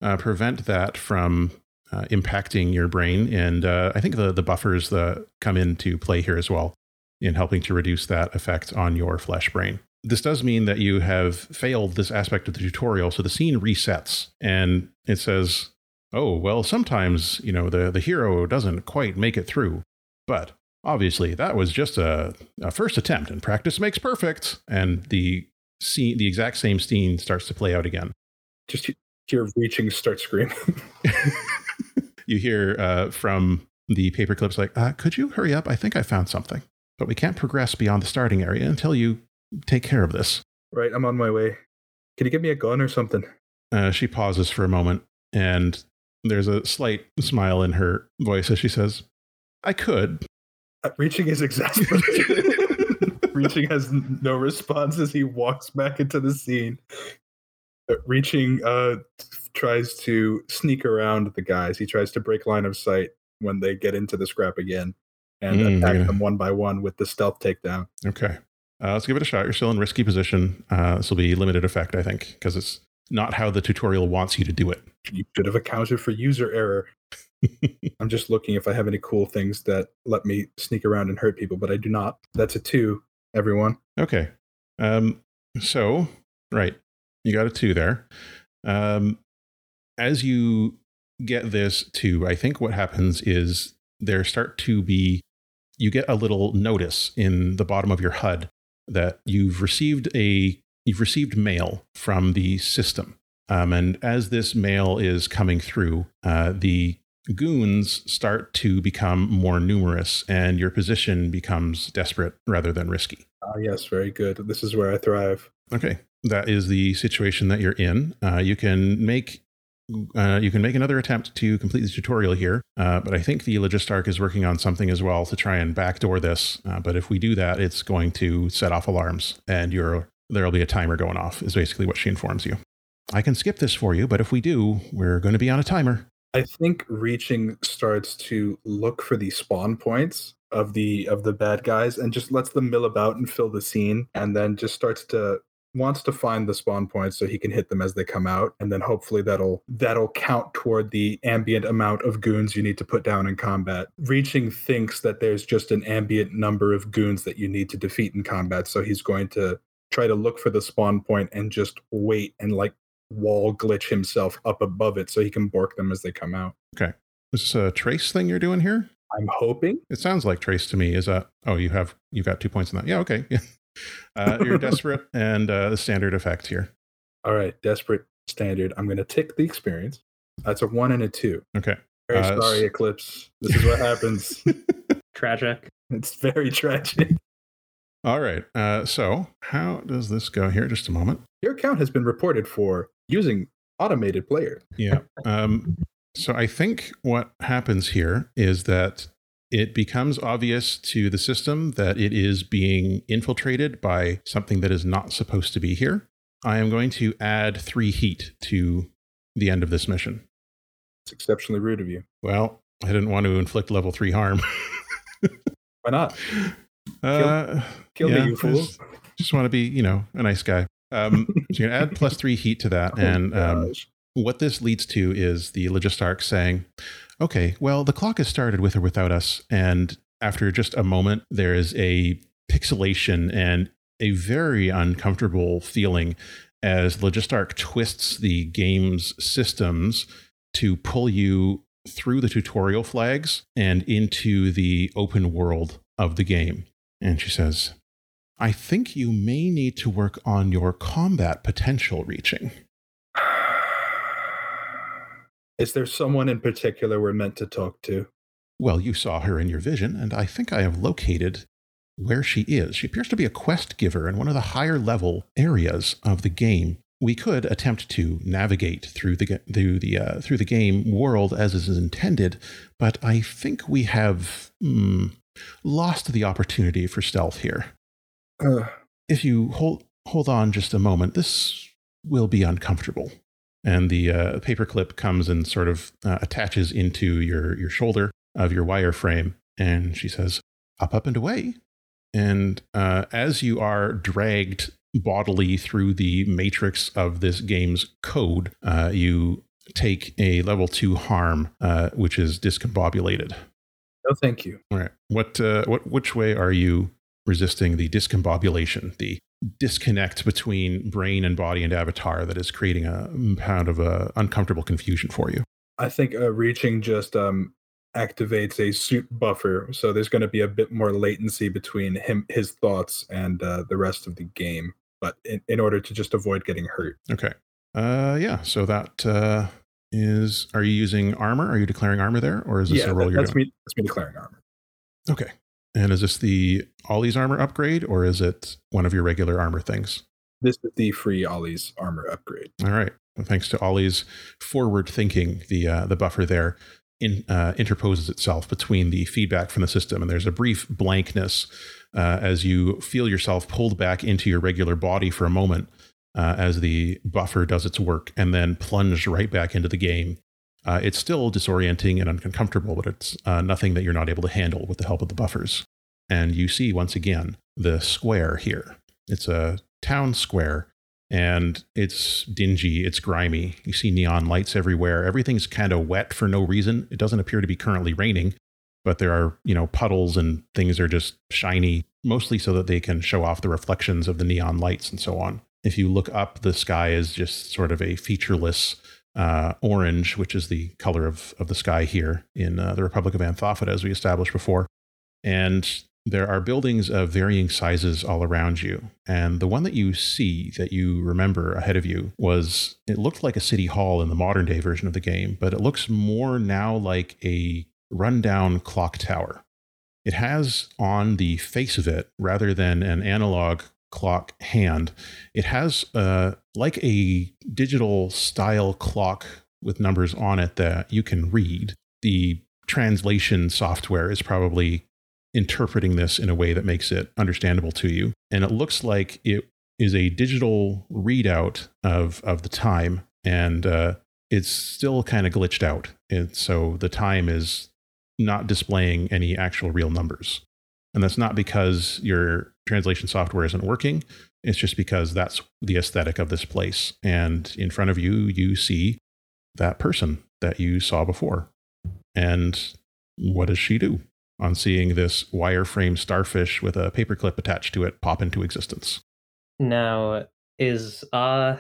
uh, prevent that from uh, impacting your brain. And uh, I think the, the buffers that come into play here as well in helping to reduce that effect on your flesh brain. This does mean that you have failed this aspect of the tutorial. So the scene resets and it says, oh, well, sometimes, you know, the, the hero doesn't quite make it through. But obviously, that was just a, a first attempt and practice makes perfect. And the scene, the exact same scene starts to play out again. Just hear reaching start screaming. you hear uh, from the paper clips like, uh, could you hurry up? I think I found something. But we can't progress beyond the starting area until you take care of this. right, I'm on my way. Can you give me a gun or something? Uh, she pauses for a moment, and there's a slight smile in her voice as she says, I could. Uh, reaching is exasperated. reaching has no response as he walks back into the scene. Uh, reaching uh, tries to sneak around the guys. He tries to break line of sight when they get into the scrap again and Mm, attack yeah. them one by one with the stealth takedown. Okay. Uh, let's give it a shot. You're still in risky position. Uh, this will be limited effect, I think, because it's not how the tutorial wants you to do it. You should have accounted for user error. I'm just looking if I have any cool things that let me sneak around and hurt people, but I do not. That's a two, everyone. Okay. Um, so, right. You got a two there. Um, as you get this two, I think what happens is there start to be, you get a little notice in the bottom of your HUD that you've received a, you've received mail from the system. Um, and as this mail is coming through, uh, the goons start to become more numerous and your position becomes desperate rather than risky. Ah, yes, very good. This is where I thrive. Okay, that is the situation that you're in. Uh, you can make uh, you can make another attempt to complete the tutorial here, uh, but I think the Logistarch is working on something as well to try and backdoor this. Uh, but if we do that, it's going to set off alarms, and you're there'll be a timer going off. Is basically what she informs you. I can skip this for you, but if we do, we're going to be on a timer. I think reaching starts to look for the spawn points of the of the bad guys and just lets them mill about and fill the scene and then just starts to wants to find the spawn points so he can hit them as they come out. And then hopefully that'll that'll count toward the ambient amount of goons you need to put down in combat. Reaching thinks that there's just an ambient number of goons that you need to defeat in combat. So he's going to try to look for the spawn point and just wait and like wall glitch himself up above it so he can bork them as they come out Okay. Is this a trace thing you're doing here? i'm hoping It sounds like trace to me. Is that? Oh, you have you've got two points in that. Yeah. Okay. Yeah. Uh, you're desperate and uh, the standard effect here. all right desperate standard i'm going to tick the experience that's a one and a two Okay. very Uh, sorry eclipse this is what happens Tragic. it's very tragic All right. Uh, so how does this go here? Just a moment. your account has been reported for using automated player. Yeah. Um, so I think what happens here is that it becomes obvious to the system that it is being infiltrated by something that is not supposed to be here. I am going to add three heat to the end of this mission. It's exceptionally rude of you. Well, I didn't want to inflict level three harm. Why not? Uh, Kill yeah, me, you fool. Just, just want to be, you know, a nice guy. Um, so you can add plus three heat to that, and Oh, um, what this leads to is the Logistarch saying, okay, well, the clock has started with or without us. And after just a moment, there is a pixelation and a very uncomfortable feeling as Logistarch twists the game's systems to pull you through the tutorial flags and into the open world of the game. And she says, I think you may need to work on your combat potential reaching. Is there someone in particular we're meant to talk to? Well, you saw her in your vision, and I think I have located where she is. She appears to be a quest giver in one of the higher level areas of the game. We could attempt to navigate through the through the uh, through the game world as is intended, but I think we have hmm, lost the opportunity for stealth here. Uh, If you hold hold on just a moment, this will be uncomfortable. And the uh, paperclip comes and sort of uh, attaches into your your shoulder of your wireframe, and she says, "Up, up, and away." And uh, as you are dragged bodily through the matrix of this game's code, uh, you take a level two harm, uh, which is discombobulated. no, thank you. All right. What, uh, what, which way are you resisting the discombobulation, the disconnect between brain and body and avatar that is creating a pound of uh, uncomfortable confusion for you? I think uh, reaching just um, activates a suit buffer, so there's going to be a bit more latency between him, his thoughts, and uh, the rest of the game. But in, in order to just avoid getting hurt, Okay. Uh, yeah. So that uh, is. Are you using armor? Are you declaring armor there, or is this yeah, a roll that- you're that's doing? me. That's me declaring armor. Okay. And is this the Ollie's armor upgrade, or is it one of your regular armor things? This is the free Ollie's armor upgrade. All right. Well, thanks to Ollie's forward thinking, the uh, the buffer there in, uh, interposes itself between the feedback from the system, and there's a brief blankness uh, as you feel yourself pulled back into your regular body for a moment uh, as the buffer does its work, and then plunged right back into the game. Uh, it's still disorienting and uncomfortable, but it's uh, nothing that you're not able to handle with the help of the buffers. And you see once again the square here. It's a town square and it's dingy, it's grimy. You see neon lights everywhere. Everything's kind of wet for no reason. It doesn't appear to be currently raining, but there are, you know, puddles and things are just shiny, mostly so that they can show off the reflections of the neon lights and so on. If you look up, the sky is just sort of a featureless uh, orange, which is the color of, of the sky here in uh, the Republic of Anthophita, as we established before. And there are buildings of varying sizes all around you. And the one that you see that you remember ahead of you was, it looked like a city hall in the modern day version of the game, but it looks more now like a rundown clock tower. It has on the face of it, rather than an analog clock hand, it has uh, like a digital style clock with numbers on it that you can read. The translation software is probably interpreting this in a way that makes it understandable to you. And it looks like it is a digital readout of, of the time, and uh, it's still kind of glitched out. And so the time is not displaying any actual real numbers. And that's not because your translation software isn't working. It's just because that's the aesthetic of this place. And in front of you, you see that person that you saw before. And what does she do on seeing this wireframe starfish with a paperclip attached to it pop into existence? Now, is Ah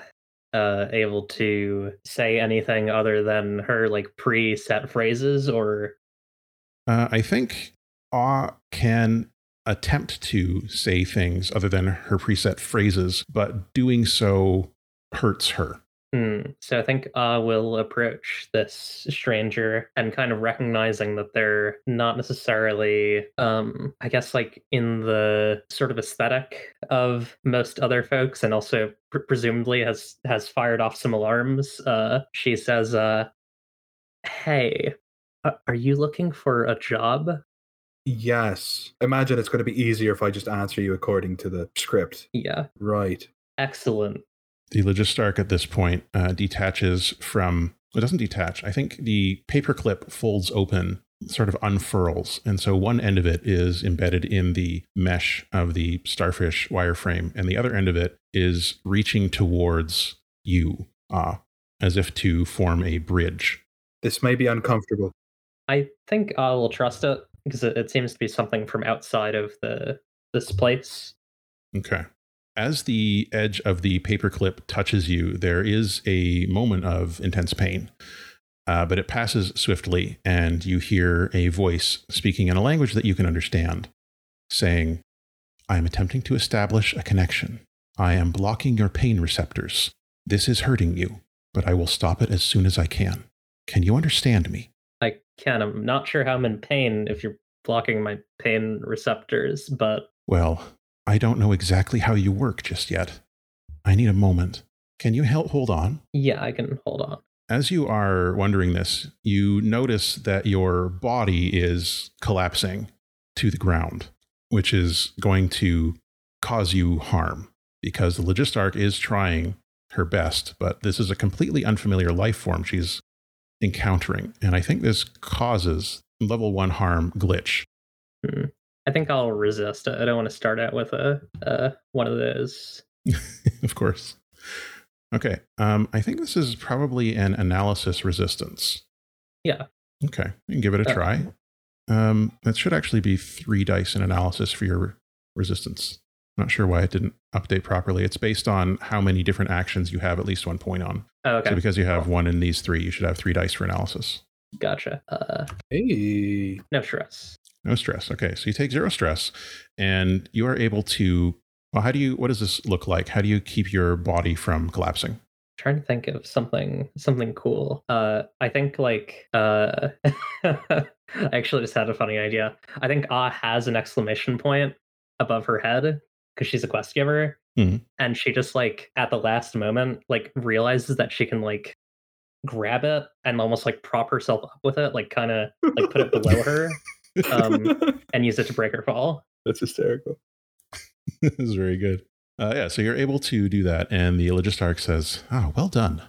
uh, able to say anything other than her like pre-set phrases, or Uh, I think ah can attempt to say things other than her preset phrases, but doing so hurts her. Hmm. So I think uh will approach this stranger and kind of recognizing that they're not necessarily um I guess like in the sort of aesthetic of most other folks and also pr- presumably has has fired off some alarms. Uh she says uh hey, are you looking for a job? Yes. Imagine it's going to be easier if I just answer you according to the script. Yeah. Right. Excellent. The Logistarch at this point uh, detaches from, it doesn't detach. I think the paperclip folds open, sort of unfurls. And so one end of it is embedded in the mesh of the starfish wireframe, and the other end of it is reaching towards you, uh, as if to form a bridge. This may be uncomfortable. I think I will trust it because it, it seems to be something from outside of the this place. Okay. As the edge of the paperclip touches you, there is a moment of intense pain, uh, but it passes swiftly, and you hear a voice speaking in a language that you can understand, saying, I am attempting to establish a connection. I am blocking your pain receptors. This is hurting you, but I will stop it as soon as I can. Can you understand me? Can. I'm not sure how I'm in pain if you're blocking my pain receptors, but Well, I don't know exactly how you work just yet. I need a moment. Can you help hold on? yeah, I can hold on. As you are wondering this, you notice that your body is collapsing to the ground, which is going to cause you harm because the Logistarch is trying her best, but this is a completely unfamiliar life form she's encountering. And I think this causes level one harm glitch. Hmm. I think I'll resist. I don't want to start out with a uh, one of those. of course. Okay. Um, I think this is probably an analysis resistance. Yeah. Okay. You can give it a Uh, try. Um, that should actually be three dice in analysis for your resistance. Not sure why it didn't update properly. It's based on how many different actions you have at least one point on. Oh, okay. So because you have one in these three, you should have three dice for analysis. Gotcha. Uh, Hey. no stress. No stress. Okay. So you take zero stress and you are able to. Well, how do you, what does this look like? How do you keep your body from collapsing? trying to think of something something cool. Uh, I think like uh, I actually just had a funny idea. I think Ah has an exclamation point above her head because she's a quest giver, Mhm. and she just like at the last moment like realizes that she can like grab it and almost like prop herself up with it, like kind of like put it below her Um, and use it to break her fall. That's hysterical. this is very good. Uh, yeah, so you're able to do that, and the Logistarch says, "Oh, well done.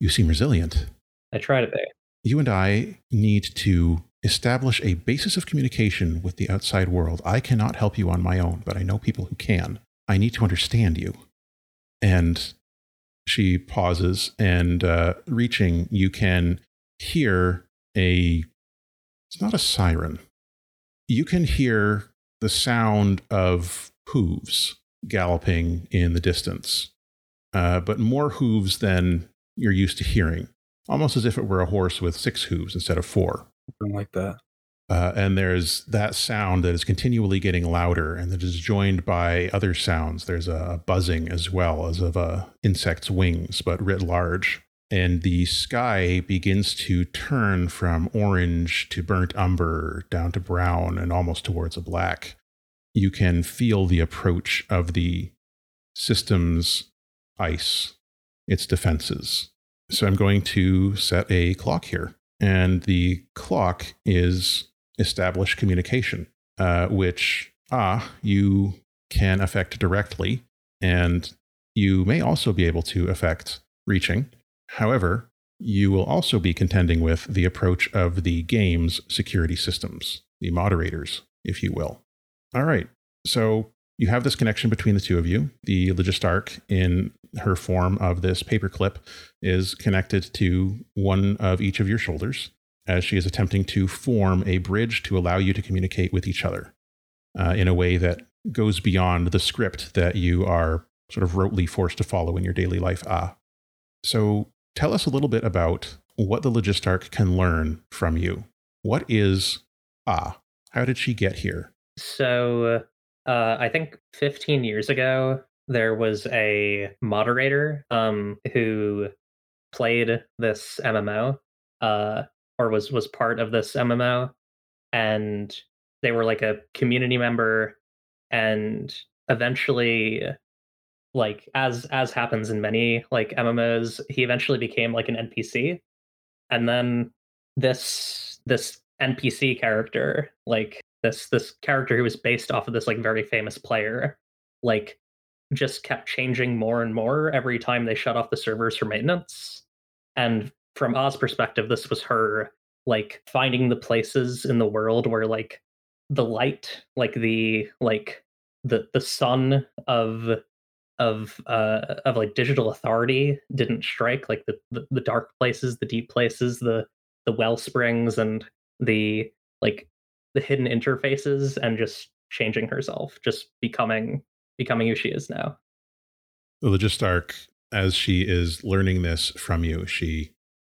You seem resilient. I try to be. You and I need to establish a basis of communication with the outside world. I cannot help you on my own, but I know people who can. I need to understand you." And she pauses, and uh, reaching, you can hear a. It's not a siren. You can hear the sound of hooves galloping in the distance, uh, but more hooves than you're used to hearing, almost as if it were a horse with six hooves instead of four. Something like that. Uh, and there's that sound that is continually getting louder, and that is joined by other sounds. There's a buzzing as well as of a insect's wings, but writ large. And the sky begins to turn from orange to burnt umber down to brown and almost towards a black. You can feel the approach of the system's ice, its defenses. So I'm going to set a clock here. And the clock is established communication, uh, which, ah, you can affect directly. And you may also be able to affect reaching. However, you will also be contending with the approach of the game's security systems, the moderators, if you will. All right. So you have this connection between the two of you. The Logistarch, in her form of this paperclip, is connected to one of each of your shoulders as she is attempting to form a bridge to allow you to communicate with each other uh, in a way that goes beyond the script that you are sort of rotely forced to follow in your daily life. Ah. So tell us a little bit about what the Logistarch can learn from you. What is Ah? How did she get here? So uh, I think 15 years ago there was a moderator um, who played this MMO, uh, or was was part of this MMO, and they were like a community member, and eventually, like as as happens in many like MMOs, he eventually became like an NPC, and then this this NPC character, like this this character who was based off of this like very famous player, like just kept changing more and more every time they shut off the servers for maintenance. And from Oz perspective, this was her like finding the places in the world where like the light, like the like the the sun of of uh of like digital authority didn't strike like the, the the dark places the deep places the the well springs and the like the hidden interfaces and just changing herself just becoming becoming who she is now. The Logistarch, as she is learning this from you, she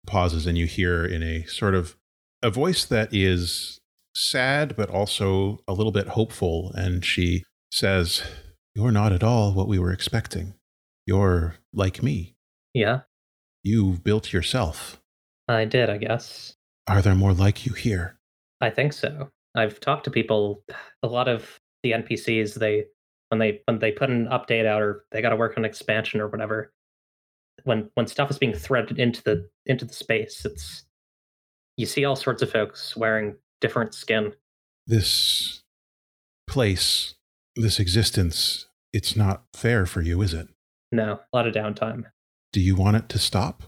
pauses and you hear in a sort of a voice that is sad but also a little bit hopeful. And she says, You're not at all what we were expecting. You're like me. Yeah. You built yourself. I did, I guess. Are there more like you here? I think so. I've talked to people, a lot of the NPCs, they when they when they put an update out or they got to work on expansion or whatever when when stuff is being threaded into the into the space it's you see all sorts of folks wearing different skin. This place this existence it's not fair for you is it? No a lot of downtime. Do you want it to stop?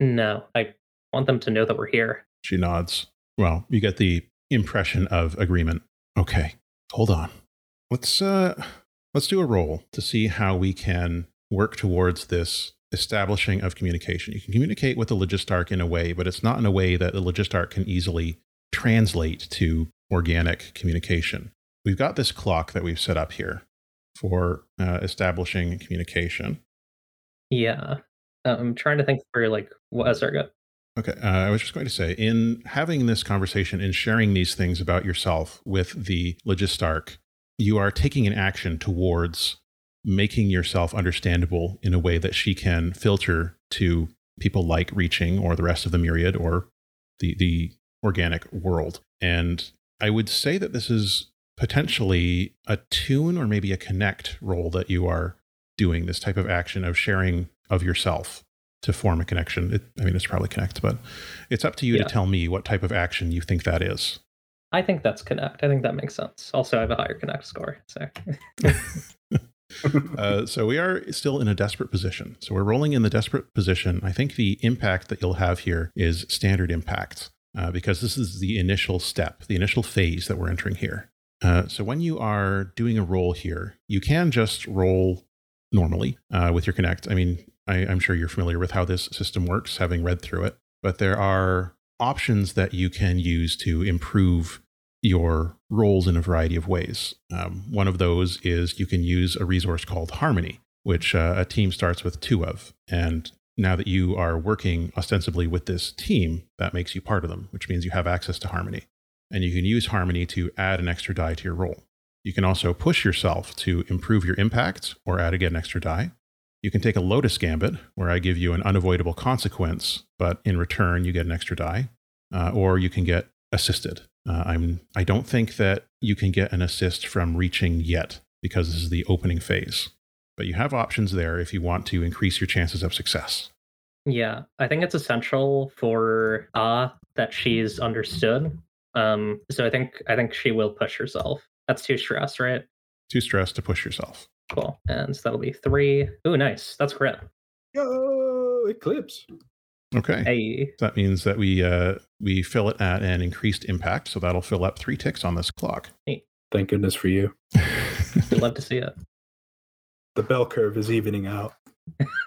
No i want them to know that we're here. She nods. Well you get the impression of agreement. Okay hold on. Let's uh Let's do a roll to see how we can work towards this establishing of communication. You can communicate with the Logistarch in a way, but it's not in a way that the Logistarch can easily translate to organic communication. We've got this clock that we've set up here for uh, establishing communication. Yeah. Uh, I'm trying to think through, like, what, sorry, go. Okay. Uh, I was just going to say, in having this conversation and sharing these things about yourself with the Logistarch, you are taking an action towards making yourself understandable in a way that she can filter to people like reaching or the rest of the myriad or the the organic world. And i would say that this is potentially a tune or maybe a connect role that you are doing this type of action of sharing of yourself to form a connection. It, i mean it's probably connect but it's up to you yeah. to tell me what type of action you think that is I think that's connect. I think that makes sense. Also, I have a higher connect score. So. uh, so we are still in a desperate position. So we're rolling in the desperate position. I think the impact that you'll have here is standard impact uh, because this is the initial step, the initial phase that we're entering here. Uh, so when you are doing a roll here, you can just roll normally uh, with your connect. I mean, I, I'm sure you're familiar with how this system works, having read through it. But there are options that you can use to improve your roles in a variety of ways. Um, one of those is you can use a resource called Harmony, which uh, a team starts with two of. And now that you are working ostensibly with this team, that makes you part of them, which means you have access to Harmony. And you can use Harmony to add an extra die to your roll. You can also push yourself to improve your impact or add again an extra die. You can take a Lotus Gambit, where I give you an unavoidable consequence, but in return, you get an extra die. Uh, or you can get assisted. Uh, I'm, I don't think that you can get an assist from reaching yet because this is the opening phase. But you have options there if you want to increase your chances of success. Yeah, I think it's essential for Ah that she's understood. Um, so I think I think she will push herself. That's too stress, right? Too stress to push yourself. Cool. And so that'll be three. Ooh, nice. That's correct. Yo, Eclipse. Okay. Hey. That means that we uh, we fill it at an increased impact, so that'll fill up three ticks on this clock. Neat. Thank goodness for you. I'd love to see it. The bell curve is evening out.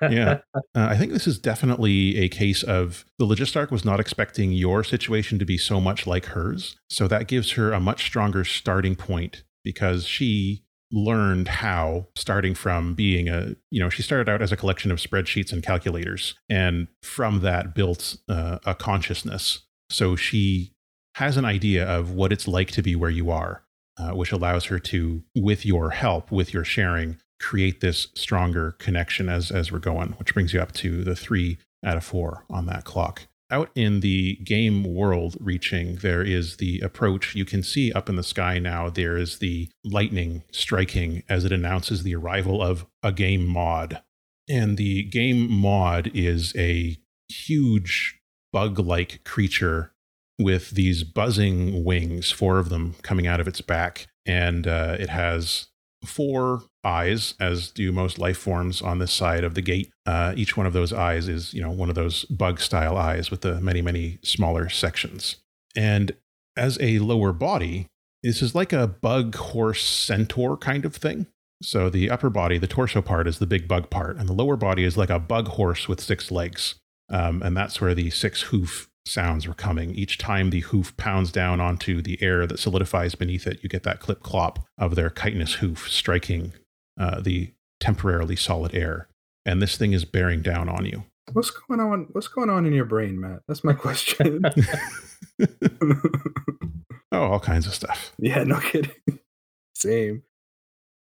yeah, uh, I think this is definitely a case of the Logistarch was not expecting your situation to be so much like hers, so that gives her a much stronger starting point because she learned how starting from being a you know she started out as a collection of spreadsheets and calculators and from that built uh, a consciousness so she has an idea of what it's like to be where you are uh, which allows her to with your help with your sharing create this stronger connection as as we're going which brings you up to the three out of four on that clock. Out in the game world reaching, there is the approach. You can see up in the sky now, there is the lightning striking as it announces the arrival of a game mod. And the game mod is a huge bug like creature with these buzzing wings, four of them coming out of its back. And uh, it has four eyes, as do most life forms on this side of the gate. Uh, each one of those eyes is, you know, one of those bug style eyes with the many, many smaller sections. And as a lower body, this is like a bug horse centaur kind of thing. So the upper body, the torso part, is the big bug part, and the lower body is like a bug horse with six legs. Um, and that's where the six hoof sounds were coming. Each time the hoof pounds down onto the air that solidifies beneath it, you get that clip clop of their chitinous hoof striking uh, the temporarily solid air. And this thing is bearing down on you. What's going on? What's going on in your brain, Matt? That's my question. oh, all kinds of stuff. Yeah, no kidding. Same.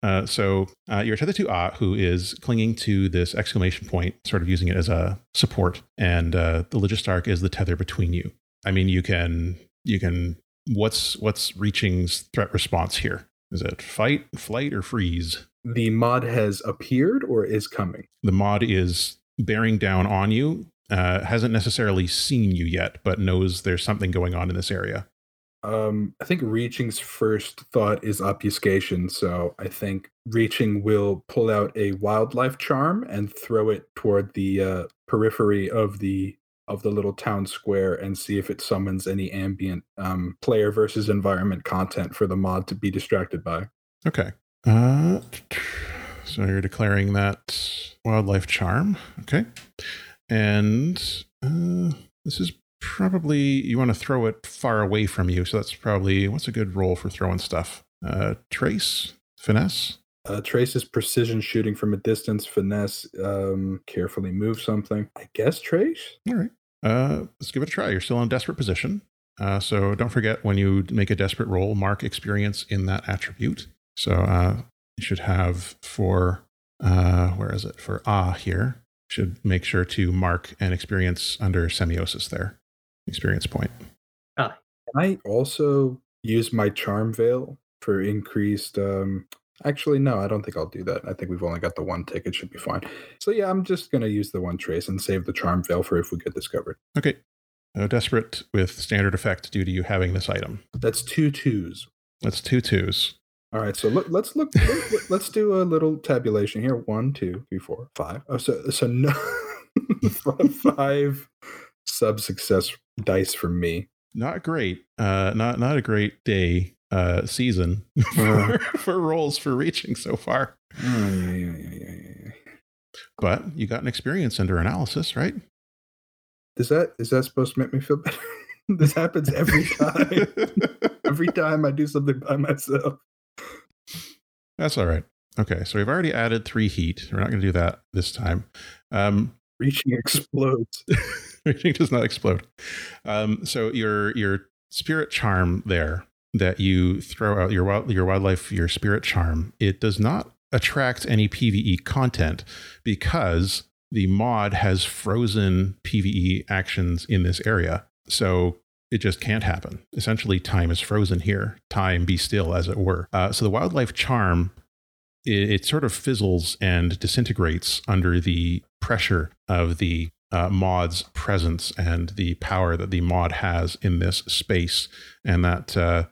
Uh, so uh, you're tethered to Ah, who is clinging to this exclamation point, sort of using it as a support, and uh, the Logistarch is the tether between you. I mean, you can you can. What's what's Reaching's threat response here? Is it fight, flight, or freeze? The mod has appeared or is coming. The mod is bearing down on you. Uh, hasn't necessarily seen you yet, but knows there's something going on in this area. Um, I think Reaching's first thought is obfuscation. So I think Reaching will pull out a wildlife charm and throw it toward the uh, periphery of the of the little town square and see if it summons any ambient um, player versus environment content for the mod to be distracted by. Okay. Uh, so you're declaring that wildlife charm. Okay. And uh, this is probably you want to throw it far away from you. So that's probably what's a good roll for throwing stuff? Uh, trace, finesse. Uh, trace is precision shooting from a distance. Finesse, um, carefully move something. I guess trace. All right. Uh, let's give it a try. You're still in a desperate position. Uh, so don't forget when you make a desperate roll, mark experience in that attribute. So uh, you should have for uh, where is it for ah here should make sure to mark an experience under semiosis there experience point. Ah. Can I also use my charm veil for increased um actually no, I don't think I'll do that. I think we've only got the one ticket, should be fine. So yeah, I'm just gonna use the one trace and save the charm veil for if we get discovered. Okay. Uh, desperate with standard effect due to you having this item. That's two twos. That's two twos. All right, so look, let's look. let, us do a little tabulation here. One, two, three, four, five. Oh, so so no, five sub success dice for me. Not great. Uh, not not a great day uh, season for, for rolls for reaching so far. Oh, yeah, yeah, yeah, yeah, yeah. But you got an experience under analysis, right? Is that is that supposed to make me feel better? this happens every time. every time I do something by myself. That's all right. Okay, so we've already added three heat. We're not going to do that this time. Um, Reaching explodes. Reaching does not explode. Um, so your your spirit charm there that you throw out your wild, your wildlife your spirit charm it does not attract any PVE content because the mod has frozen PVE actions in this area. So it just can't happen. Essentially, time is frozen here. Time be still, as it were. Uh, so the wildlife charm, it, it, sort of fizzles and disintegrates under the pressure of the uh, mod's presence and the power that the mod has in this space, and that uh,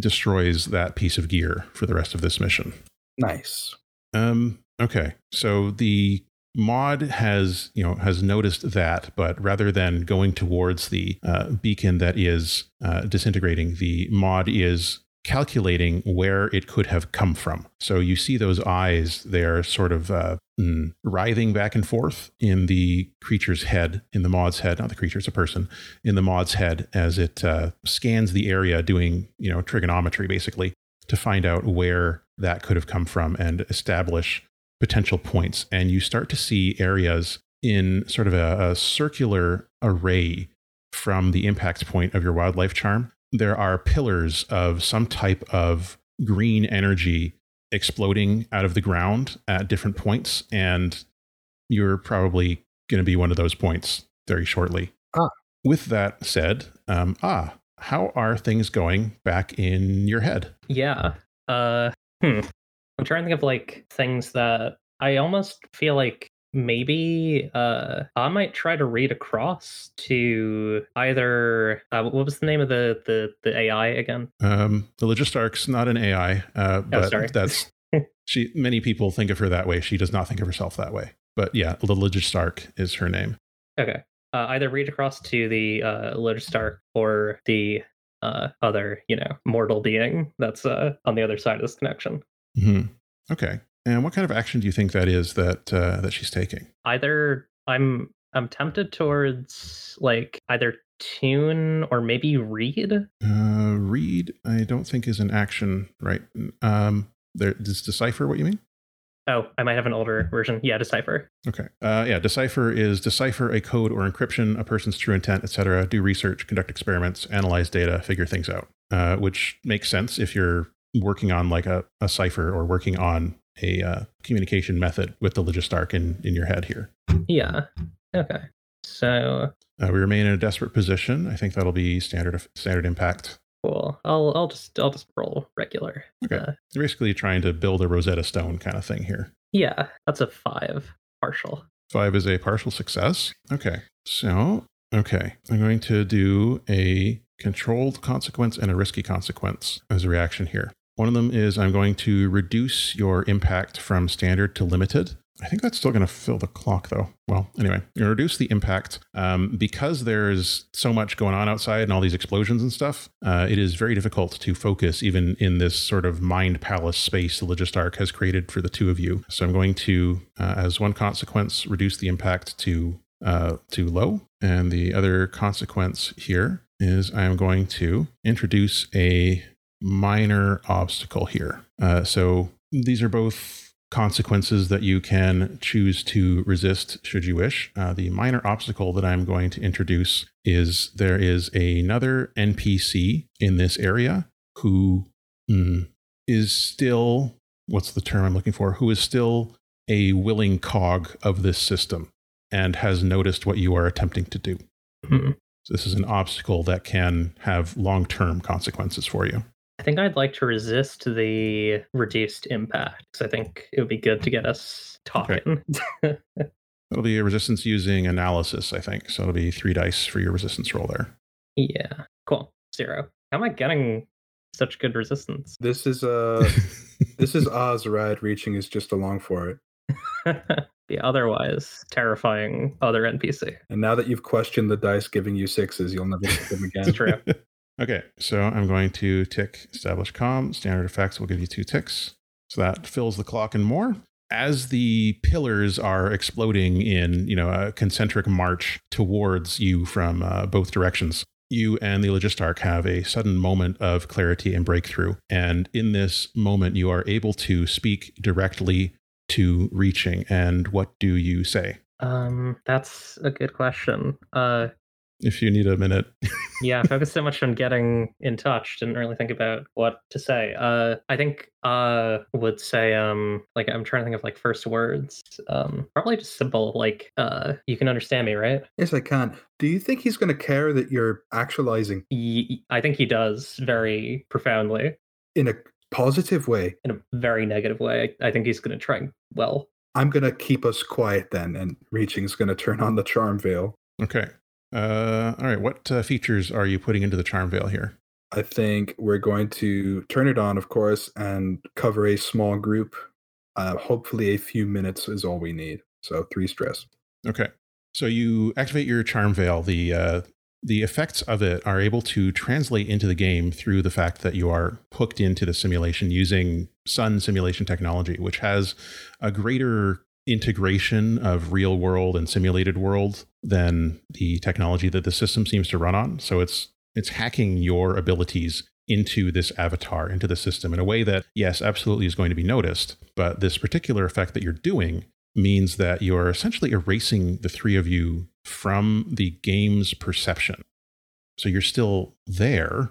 destroys that piece of gear for the rest of this mission. Nice. Um. Okay. So the mod has you know has noticed that but rather than going towards the uh, beacon that is uh, disintegrating the mod is calculating where it could have come from. So you see those eyes, they're sort of uh, mm, writhing back and forth in the creature's head, in the mod's head, not the creature, it's a person, in the mod's head as it uh, scans the area doing, you know, trigonometry basically to find out where that could have come from and establish potential points. And you start to see areas in sort of a, a circular array from the impact point of your wildlife charm there are pillars of some type of green energy exploding out of the ground at different points and you're probably going to be one of those points very shortly. Ah. With that said, um, ah, how are things going back in your head? Yeah. Uh, hmm. I'm trying to think of like things that I almost feel like maybe uh I might try to read across to either uh, what was the name of the the the AI again? Um, the Logistark's not an AI, uh, but Oh, sorry. that's she. Many people think of her that way. She does not think of herself that way. But yeah, the Logistark is her name. Okay. Uh, either read across to the uh Logistark or the uh other, you know, mortal being that's uh on the other side of this connection. Mm-hmm. Okay. And what kind of action do you think that is that uh, that she's taking? Either I'm I'm tempted towards like either tune or maybe read. Uh, read, I don't think is an action, right? Um, there does decipher what you mean? Oh, I might have an older version. Yeah, decipher. Okay. Uh, yeah, decipher is decipher a code or encryption, a person's true intent, etc. Do research, conduct experiments, analyze data, figure things out. Uh, which makes sense if you're working on like a, a cipher or working on a uh, communication method with the Logistark in, in your head here. Yeah. Okay. So Uh, we remain in a desperate position. I think that'll be standard standard impact. cool. I'll I'll just I'll just roll regular. Okay. Uh, You're basically trying to build a Rosetta Stone kind of thing here. yeah, that's a five partial. Five is a partial success. Okay. So, okay. I'm going to do a controlled consequence and a risky consequence as a reaction here. One of them is I'm going to reduce your impact from standard to limited. I think that's still going to fill the clock though. Well, anyway, to reduce the impact um, because there's so much going on outside and all these explosions and stuff. Uh, it is very difficult to focus even in this sort of mind palace space the Logistark has created for the two of you. So I'm going to, uh, as one consequence, reduce the impact to uh, to low, and the other consequence here is I am going to introduce a minor obstacle here. Uh, so these are both consequences that you can choose to resist should you wish. Uh, the minor obstacle that I'm going to introduce is there is another NPC in this area who mm, is still, what's the term I'm looking for? Who is still a willing cog of this system and has noticed what you are attempting to do. Hmm. So this is an obstacle that can have long term consequences for you. I think I'd like to resist the reduced impact because I think it would be good to get us talking. It'll be a resistance using analysis, I think. So it'll be three dice for your resistance roll there. yeah. Cool. Zero. How am I getting such good resistance? This is uh this is Oz, right? Reaching is just along for it. the otherwise terrifying other NPC. And now that you've questioned the dice giving you sixes, you'll never get them again. It's true. Okay, so I'm going to tick establish com. Standard effects will give you two ticks. So that fills the clock and more. As the pillars are exploding in, you know, a concentric march towards you from uh, both directions, you and the Logistark have a sudden moment of clarity and breakthrough. And in this moment, you are able to speak directly to reaching. And what do you say? Um, that's a good question. Uh, If you need a minute. yeah, I focused so much on getting in touch, didn't really think about what to say. Uh, I think uh would say um like I'm trying to think of like first words. Um, probably just simple like uh you can understand me, right? Yes, I can. Do you think he's going to care that you're actualizing Y- I think he does very profoundly in a positive way? in a very negative way. I think he's going to try well. I'm going to keep us quiet then, and Reaching's going to turn on the charm veil. Okay. Uh, all right. What uh, features are you putting into the charm veil here? I think we're going to turn it on, of course, and cover a small group. Uh, hopefully, a few minutes is all we need. So three stress. Okay. So you activate your charm veil. The uh, the effects of it are able to translate into the game through the fact that you are hooked into the simulation using Sun simulation technology, which has a greater integration of real world and simulated world than the technology that the system seems to run on. So it's it's hacking your abilities into this avatar, into the system in a way that, yes, absolutely is going to be noticed. But this particular effect that you're doing means that you're essentially erasing the three of you from the game's perception. So you're still there,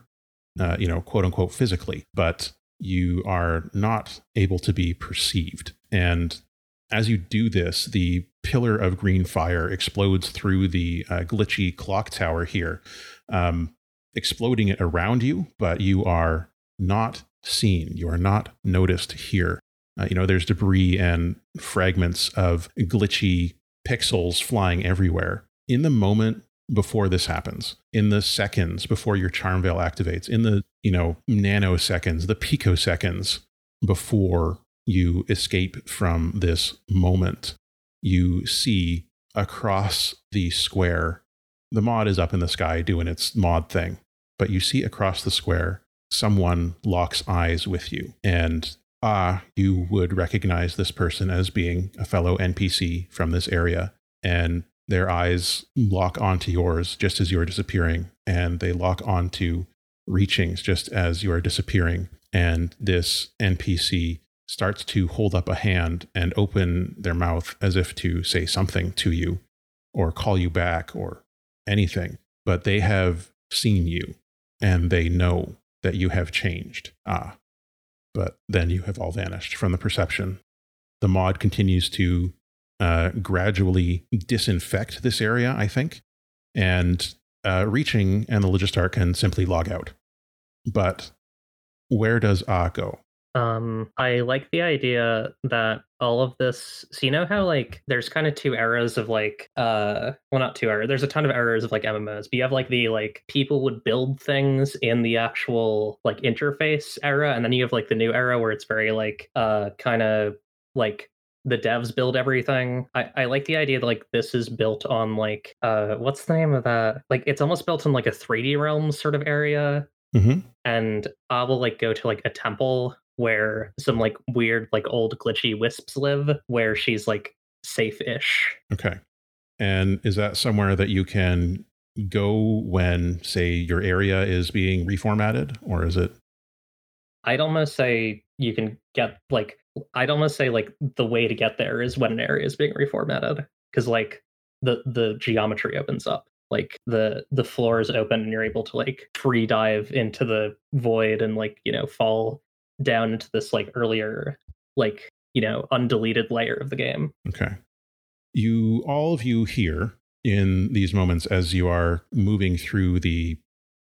uh, you know, quote unquote, physically, but you are not able to be perceived. And as you do this, the pillar of green fire explodes through the uh, glitchy clock tower here, um, exploding it around you, but you are not seen. You are not noticed here. Uh, you know, there's debris and fragments of glitchy pixels flying everywhere. In the moment before this happens, in the seconds before your charm veil activates, in the, you know, nanoseconds, the picoseconds before you escape from this moment, you see across the square, the mod is up in the sky doing its mod thing, but you see across the square, someone locks eyes with you. And ah, you would recognize this person as being a fellow NPC from this area. And their eyes lock onto yours just as you are disappearing, and they lock onto reachings just as you are disappearing. And this NPC starts to hold up a hand and open their mouth as if to say something to you or call you back or anything. But they have seen you and they know that you have changed. Ah, but then you have all vanished from the perception. The mod continues to uh, gradually disinfect this area, I think, and uh, reaching and the Logistar can simply log out. But where does Ah go? Um, I like the idea that all of this. So you know how like there's kind of two eras of like, uh, well, not two eras. There's a ton of eras of like MMOs, but you have like the like people would build things in the actual like interface era, and then you have like the new era where it's very like, uh, kind of like the devs build everything. I, I like the idea that like this is built on like uh what's the name of that? Like it's almost built in like a 3D realm sort of area. Mm-hmm. And I will like go to like a temple where some like weird like old glitchy wisps live where she's like safe-ish. Okay. And is that somewhere that you can go when, say, your area is being reformatted, or is it? I'd almost say you can get like I'd almost say like the way to get there is when an area is being reformatted because like the the geometry opens up like the the floor is open and you're able to like free dive into the void and like you know fall down into this like earlier like you know undeleted layer of the game Okay. You, all of you here in these moments as you are moving through the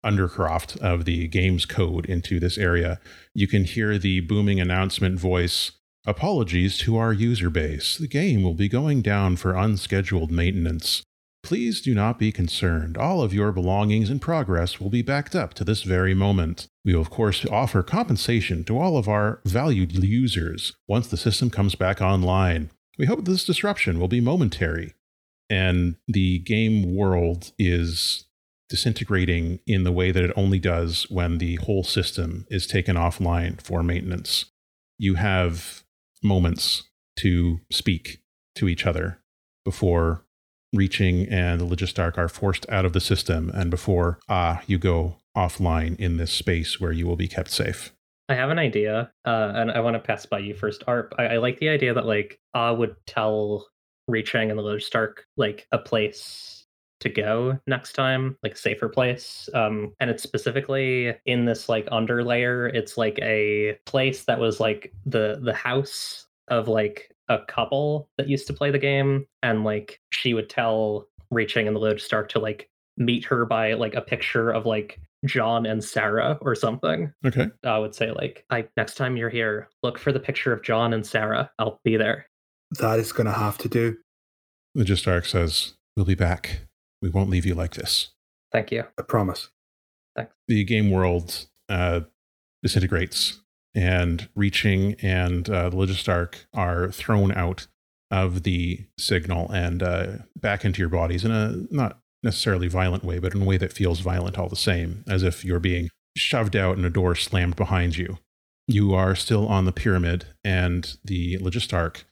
undercroft of the game's code into this area, you can hear the booming announcement voice Apologies to our user base. The game will be going down for unscheduled maintenance. Please do not be concerned. All of your belongings and progress will be backed up to this very moment. We will, of course, offer compensation to all of our valued users once the system comes back online. We hope this disruption will be momentary. And the game world is disintegrating in the way that it only does when the whole system is taken offline for maintenance. You have moments to speak to each other before reaching and the Logistarch are forced out of the system and before ah you go offline in this space where you will be kept safe. i have an idea uh and i want to pass by you first arp I, I like the idea that like ah would tell reaching and the Lotus Stark like a place to go next time like a safer place um and it's specifically in this like underlayer it's like a place that was like the the house of like a couple that used to play the game and like she would tell reaching and the Lotus Stark to like meet her by like a picture of like John and Sarah or something. Okay. I would say like I next time you're here, look for the picture of John and Sarah. I'll be there. That is going to have to do. The Logistarch says, We'll be back. We won't leave you like this. Thank you. I promise. Thanks. The game world uh, disintegrates, and Reaching and uh, the Logistarch are thrown out of the signal and uh, back into your bodies in a not necessarily violent way, but in a way that feels violent all the same, as if you're being shoved out and a door slammed behind you. You are still on the pyramid, and the Logistarch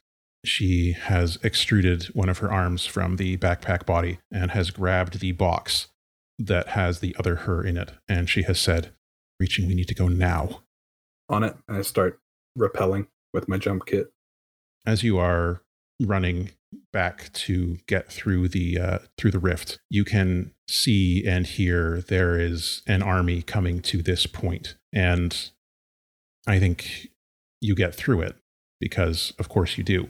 she has extruded one of her arms from the backpack body and has grabbed the box that has the other her in it. And she has said, Reaching, we need to go now. On it, and I start repelling with my jump kit. As you are running back to get through the uh, through the rift, you can see and hear there is an army coming to this point, and I think you get through it because, of course, you do.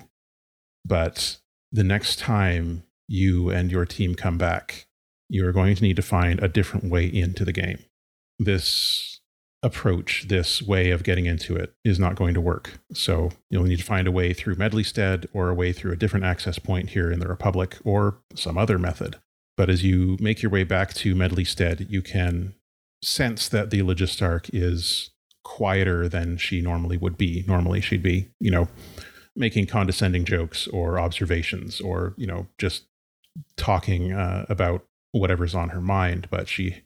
But the next time you and your team come back, you are going to need to find a different way into the game. This approach, this way of getting into it, is not going to work. So you'll need to find a way through Medleystead or a way through a different access point here in the Republic or some other method. But as you make your way back to Medleystead, you can sense that the Logistarch is quieter than she normally would be. Normally, she'd be, you know, making condescending jokes or observations or, you know, just talking uh, about whatever's on her mind. But she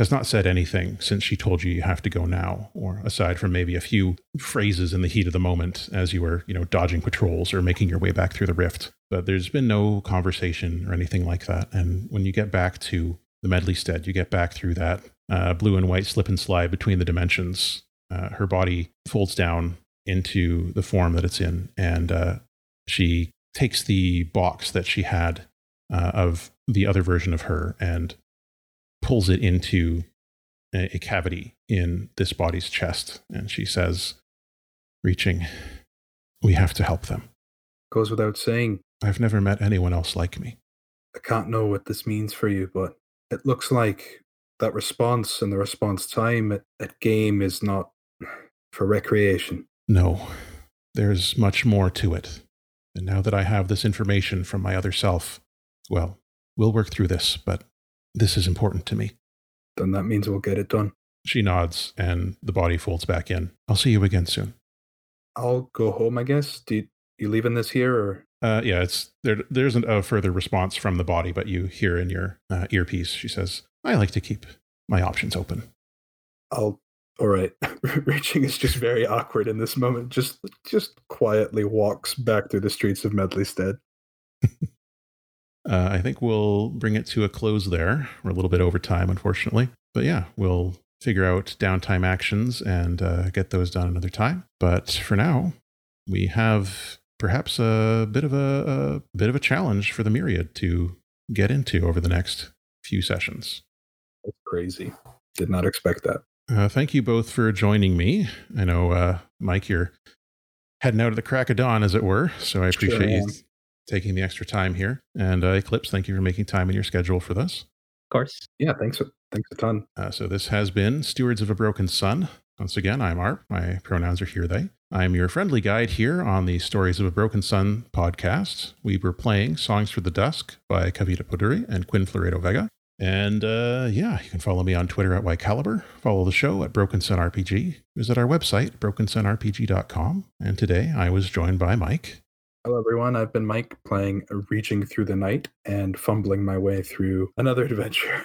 has not said anything since she told you you have to go now, or aside from maybe a few phrases in the heat of the moment as you were, you know, dodging patrols or making your way back through the rift. But there's been no conversation or anything like that. And when you get back to the Medleystead, you get back through that uh, blue and white slip and slide between the dimensions. Uh, her body folds down into the form that it's in, and uh, she takes the box that she had uh, of the other version of her and pulls it into a, a cavity in this body's chest. And she says, reaching, We have to help them. Goes without saying. I've never met anyone else like me. I can't know what this means for you, but it looks like that response and the response time at, at game is not for recreation. No, there's much more to it. And now that I have this information from my other self, well, we'll work through this, but this is important to me. Then that means we'll get it done. She nods and the body folds back in. I'll see you again soon. I'll go home, I guess. Do you, you leaving this here or? Uh, yeah, it's there. There isn't a further response from the body, but you hear in your uh, earpiece. She says, "I like to keep my options open." I'll. All right. Reaching is just very awkward in this moment. Just, just quietly walks back through the streets of Medleystead. Uh, I think we'll bring it to a close there. We're a little bit over time, unfortunately. But yeah, we'll figure out downtime actions and uh, get those done another time. But for now, we have perhaps a bit of a, a bit of a challenge for the myriad to get into over the next few sessions. That's crazy. Did not expect that. Uh, thank you both for joining me. I know, uh, Mike, you're heading out at the crack of dawn, as it were. So I appreciate sure you taking the extra time here. And uh, Eclipse, thank you for making time in your schedule for this. Of course. Yeah, thanks. Thanks a ton. Uh, so this has been Stewards of a Broken Sun. Once again, I'm Arp. My pronouns are here, they. I'm your friendly guide here on the Stories of a Broken Sun podcast. We were playing Songs for the Dusk by Kavita Poduri and Quinn Floredo Vega. And uh, yeah, you can follow me on Twitter at Ycaliber. Follow the show at Broken Sun RPG. Visit our website, brokensunrpg.com. And today I was joined by Mike. Hello, everyone. I've been Mike playing Reaching Through the Night and fumbling my way through another adventure.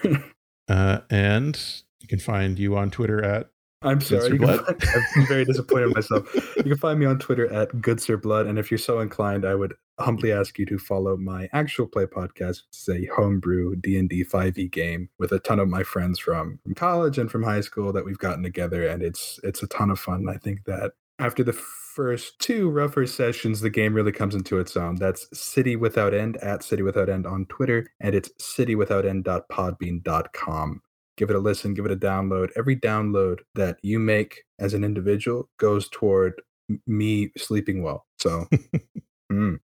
uh, and you can find you on Twitter at I'm sorry. Find, I'm very disappointed in myself. You can find me on Twitter at GoodSirBlood. And if you're so inclined, I would humbly ask you to follow my actual play podcast. It's a homebrew D&D 5e game with a ton of my friends from, from college and from high school that we've gotten together. And it's it's a ton of fun. I think that after the first two rougher sessions, the game really comes into its own. That's City Without End at City Without End on Twitter, and it's city without citywithoutend.podbean.com. Give it a listen, give it a download. Every download that you make as an individual goes toward me sleeping well. So, mm.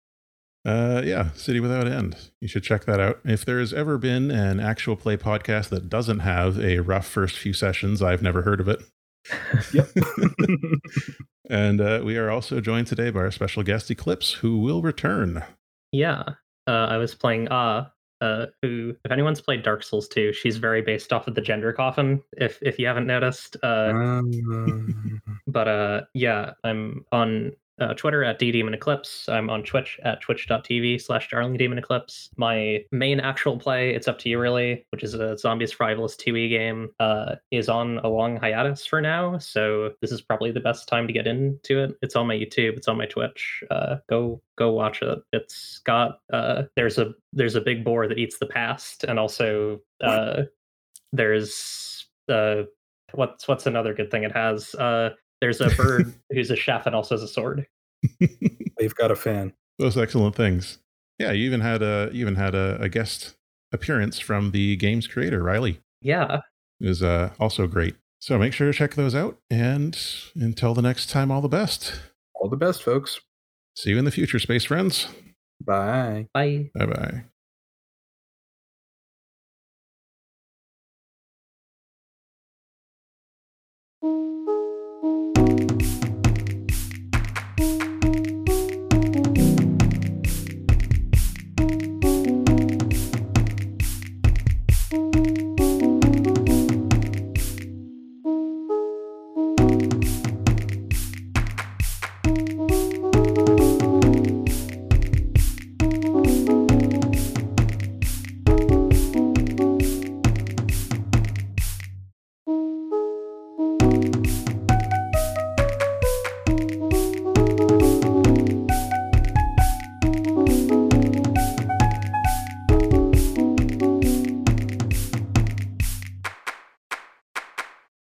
Uh, yeah, City Without End. You should check that out. If there's ever been an actual play podcast that doesn't have a rough first few sessions, I've never heard of it. Yep. and uh, we are also joined today by our special guest Eclipse, who will return. Yeah, uh, I was playing Ah, uh, who, if anyone's played Dark Souls 2, she's very based off of the gender coffin. If if you haven't noticed, uh, um... but uh, yeah, I'm on uh, Twitter at ddemon eclipse. I'm on Twitch at twitch.tv slash darling demon eclipse. My main actual play, it's up to you really, which is a Zombies survivalist 2e game, uh, is on a long hiatus for now. So this is probably the best time to get into it. It's on my YouTube, it's on my Twitch. Uh, go go watch it. It's got uh, there's a there's a big boar that eats the past, and also uh, there's uh, what's what's another good thing it has uh there's a bird who's a chef and also has a sword. They've got a fan. Those excellent things. Yeah, you even had a you even had a, a guest appearance from the game's creator, Riley. Yeah, it was uh, also great. So make sure to check those out. And until the next time, all the best. All the best, folks. See you in the future, space friends. Bye. Bye. Bye bye.